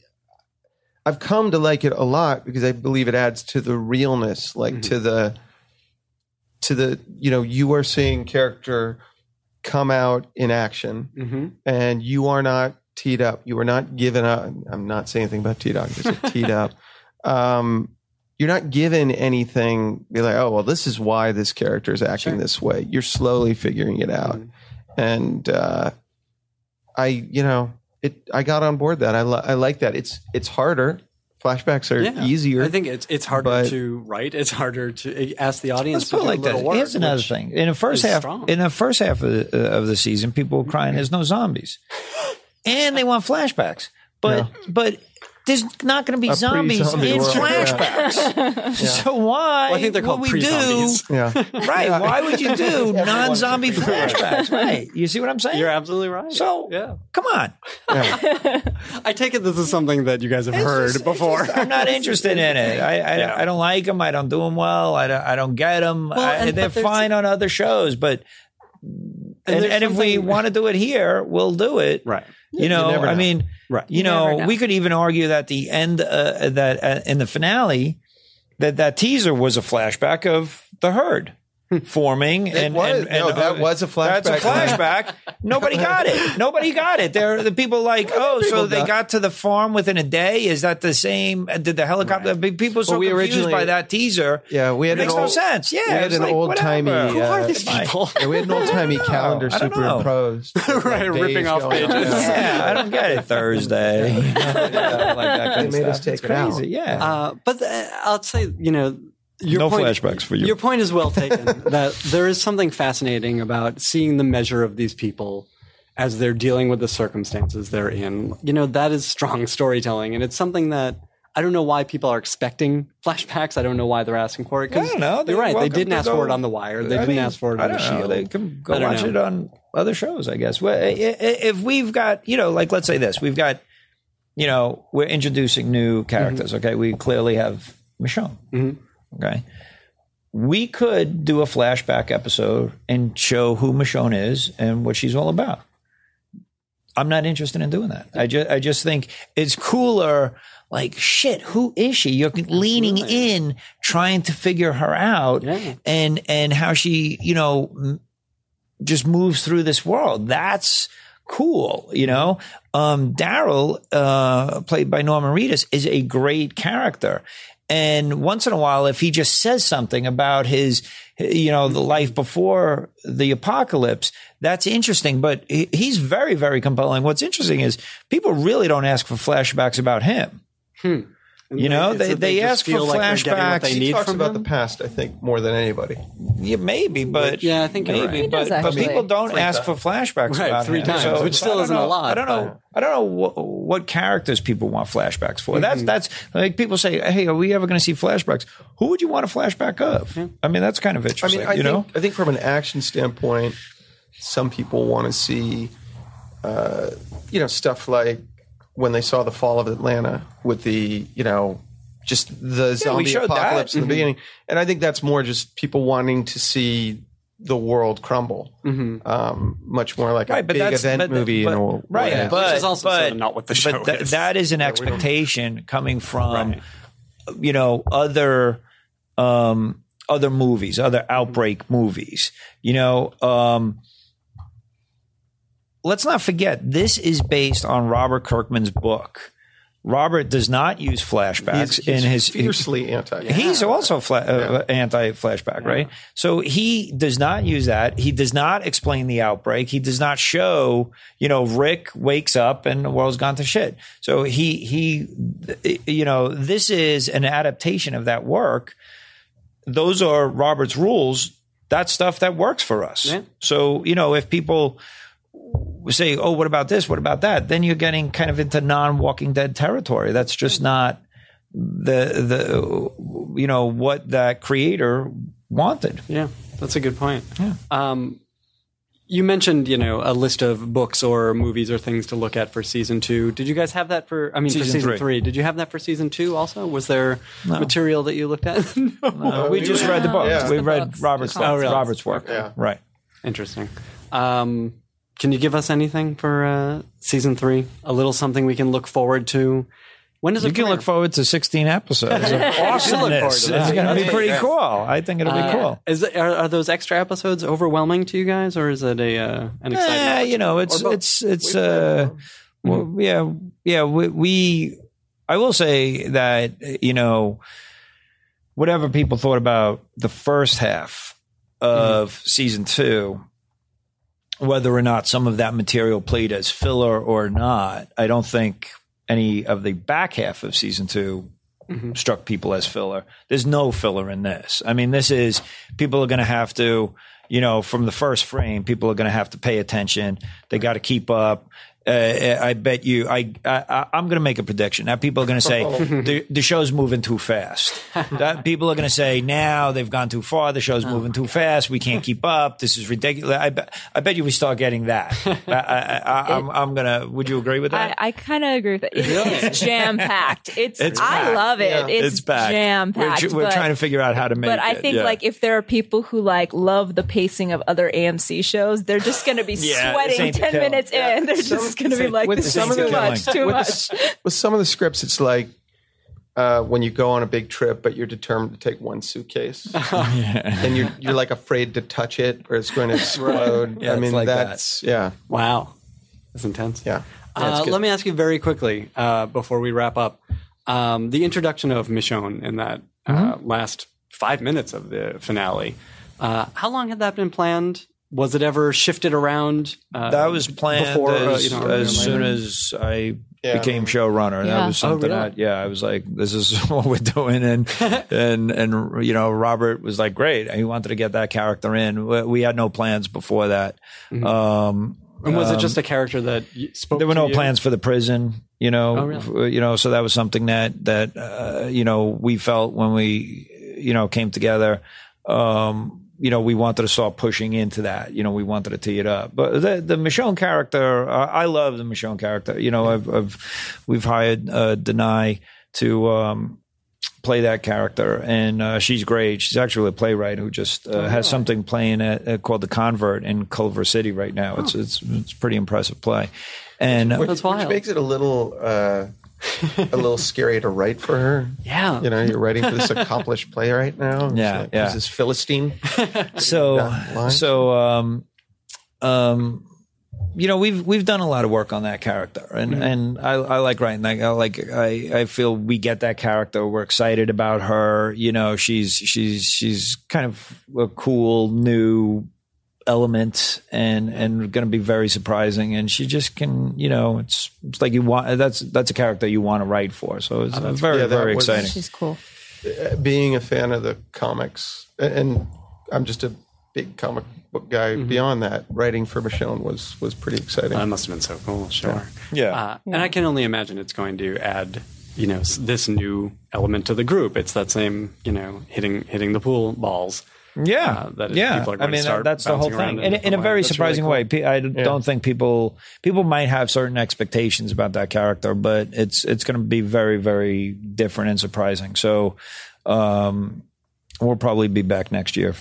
I've come to like it a lot because I believe it adds to the realness, like to the to the you know you are seeing character come out in action, Mm-hmm. and you are not teed up. You are not given up. I'm not saying anything about teed up. Just teed up. Um, you're not given anything. Be like, oh well, this is why this character is acting this way. You're slowly figuring it out, and uh, I, you know, it. I got on board that. I li- I like that. It's it's harder. Flashbacks are Yeah. easier. I think it's it's harder but- to write. It's harder to ask the audience Let's to put it like a little this. work. Here's another thing. In the first half, strong. in the first half of the, uh, of the season, people were crying, "There's no zombies," and they want flashbacks. But but there's not going to be A zombies pre-zombie in world, yeah. flashbacks. So why? Well, I think they're called would we do? pre-zombies. yeah. Right? Why would you do non-zombie flashbacks? Right? You see what I'm saying? You're absolutely right. so yeah, come on. I take it this is something that you guys have heard just- before. just- I'm not interested in it. I I, Yeah. I don't like them. I don't do them well. I don't, I don't get them. and- they're fine on other shows, but and, there's and if we want to do it here, we'll do it. right. You know, never I mean, Right. you You know, know. we could even argue that the end uh, that uh, in the finale that that teaser was a flashback of the herd forming and, was. and, and No, that uh, was a flashback. That's a flashback. flashback. Nobody got it. Nobody got it. There, the people like, oh, so people they got- got to the farm within a day. Is that the same? Did the helicopter? People so Well, we confused originally- by that teaser. Yeah, we had an makes no old, sense. Yeah, we had it's an like, old-timey, whatever. Who are these people? Yeah, we had an old timey calendar I don't know. superimposed. Right, Days ripping off pages. Yeah, I don't get it. Thursday, You know, like that kind They of made us take It's it out. crazy. Yeah. Uh, but uh, I'll say, you know, your No point, flashbacks for you. Your point is well taken. that there is something fascinating about seeing the measure of these people as they're dealing with the circumstances they're in. You know, that is strong storytelling, and it's something that. I don't know why people are expecting flashbacks. I don't know why they're asking for it. 'cause I don't. They're You're right. They didn't ask go- for it on The Wire. They I didn't mean, ask for it on The know. Shield. They can go watch know. it on other shows, I guess. Well, i- i- if we've got, you know, like let's say this, we've got, you know, we're introducing new characters. Mm-hmm. Okay, we clearly have Michonne. Okay, we could do a flashback episode and show who Michonne is and what she's all about. I'm not interested in doing that. I just I just think it's cooler. Like shit, who is she? You're leaning in, trying to figure her out, Yeah. and and how she, you know, just moves through this world. That's cool, you know. Um, Daryl, uh, played by Norman Reedus, is a great character. And once in a while, if he just says something about his, you know, the life before the apocalypse, that's interesting. But he's very, very compelling. What's interesting is people really don't ask for flashbacks about him. Hmm. You know, It's they, they, ask for feel like they're flashbacks. they He need talks about him? the past, I think, more than anybody. Yeah, maybe, but Yeah, I think maybe, right. But, but people don't ask for flashbacks Right, about three him. times, So- which still I don't isn't a lot, I don't know. but- I don't know what, what characters people want flashbacks for. Mm-hmm. That's that's like people say, "Hey, are we ever going to see flashbacks?" Who would you want a flashback of? I mean, that's kind of I interesting. mean, I you think know, I think from an action standpoint, some people want to see, uh, you know, stuff like when they saw the fall of Atlanta with the, you know, just the zombie showed that. apocalypse in the Mhm. beginning, and I think that's more just people wanting to see the world crumble, um, much more like a right? But big that's event but, movie. but, in a, right? yeah. But Which is also but, sort of not what the show but tha- is. that is an expectation coming from, you know, other um, other movies, other outbreak movies. You know, um, let's not forget this is based on Robert Kirkman's book. Robert does not use flashbacks He's, he's in his fiercely anti. He's also fla- uh, anti flashback, right? So he does not use that. He does not explain the outbreak. He does not show, you know, Rick wakes up and the world's gone to shit. So he, he, you know, this is an adaptation of that work. Those are Robert's rules. That's stuff that works for us. Yeah. So, you know, if people say, oh, what about this? What about that? Then you're getting kind of into non walking dead territory. That's just not the the you know what that creator wanted. Yeah, that's a good point. Um, you mentioned, you know, a list of books or movies or things to look at for season two. Did you guys have that for? I mean, for Season season three. three. Did you have that for season two? Also, was there material that you looked at? no. Uh, we just read the book. Yeah. We The read books. Robert's Oh, really? Robert's work. Yeah. Right. Interesting. Um, can you give us anything for uh, season three? A little something we can look forward to. When does it You can look forward to 16 episodes of awesomeness. to. It's going to be pretty cool. I think it'll be Uh, cool. Is it, are, are those extra episodes overwhelming to you guys, or is it a uh, an exciting? Eh, you know, it's it's it's uh, well, yeah, yeah. We, we, I will say that you know, whatever people thought about the first half of season two, whether or not some of that material played as filler or not, I don't think any of the back half of season 2 mm-hmm. struck people as filler. There's no filler in this. I mean, this is people are going to have to, you know, from the first frame, people are going to have to pay attention. They got to keep up. Uh, I bet you, I, I I'm going to make a prediction. Now people are going to say the, the show's moving too fast. that people are going to say now they've gone too far. The show's moving too fast. We can't keep up. This is ridiculous. I bet I bet you we start getting that. I, I, I, I'm, I'm gonna. Would you agree with that? I kind of agree with it. It's, it's jam packed. It's, It's I packed. love it. It's, packed. jam We're, packed. tr- we're trying to figure out how to make it. But I it. think Yeah. like if there are people who like love the pacing of other AMC shows, they're just going to be Yeah, sweating ten kill. minutes in. They're just going to be like, with "This some is of too the- much, too with, much." the- with some of the scripts, it's like uh, when you go on a big trip, but you're determined to take one suitcase, and you're you're like afraid to touch it or it's going to explode. Yeah, I mean, like that. that's yeah, Wow, that's intense. yeah. Yeah, Uh, let me ask you very quickly uh, before we wrap up. Um, the introduction of Michonne in that uh, Mm-hmm. last five minutes of the finale. Uh, how long had that been planned? Was it ever shifted around? Uh, that was planned before, uh, as, you know, as soon as I Yeah. became showrunner. That Yeah. was Oh, something really? that yeah, I was like, this is what we're doing, and and and you know, Robert was like, great. He wanted to get that character in. We, we had no plans before that. Mm-hmm. Um, And was it just a character that spoke? there were to no you? plans for the prison you know Oh, really? you know so that was something that that uh, you know we felt when we you know came together um you know we wanted to start pushing into that. You know we wanted to tee it up. But the the Michonne character uh, I love the Michonne character. You know I've, I've we've hired uh Danai to um play that character, and uh, she's great. She's actually a playwright who just uh, has something playing at, uh, called The Convert in Culver City right now. It's it's it's a pretty impressive play, and uh, which, That's which wild. makes it a little uh, a little scary to write for her. Yeah. You know, you're writing for this accomplished playwright now. Yeah, She's like, yeah. Who's this Philistine? so Down the line. so um um you know we've we've done a lot of work on that character. And and I, I like writing that I like I I feel we get that character. We're excited about her. You know she's she's she's kind of a cool new element and and going to be very surprising. And she just can you know it's it's like you want that's that's a character you want to write for. So it's uh, very yeah, very was- exciting. She's cool. being a fan of the comics, and I'm just a big comic book guy. Mm-hmm. Beyond that, writing for Michonne was was pretty exciting. That must have been so cool. Sure. Yeah. Uh, And I can only imagine it's going to add, you know, this new element to the group. It's that same, you know, hitting hitting the pool balls. Yeah, uh, that yeah. people are I going to mean, start that's the whole thing, in in, in a very. That's surprising really way. I don't think people people might have certain expectations about that character, but it's it's going to be very very different and surprising. So, um, we'll probably be back next year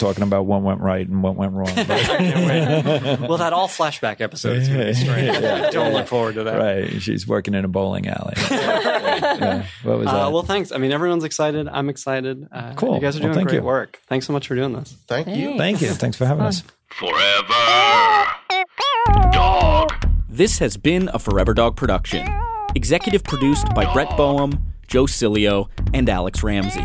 talking about what went right and what went wrong. But- Well, that all flashback episodes. going to be strange. Don't look forward to that. right? She's working in a bowling alley. Yeah. What was that? Uh, well, thanks. I mean, everyone's excited. I'm excited. Uh, Cool. You guys are Well, doing thank great you. work. Thanks so much for doing this. Thank you. Thank you. Thanks for having us. Forever. Dog. This has been a Forever Dog production. Executive produced by Brett Boehm, Joe Cilio, and Alex Ramsey.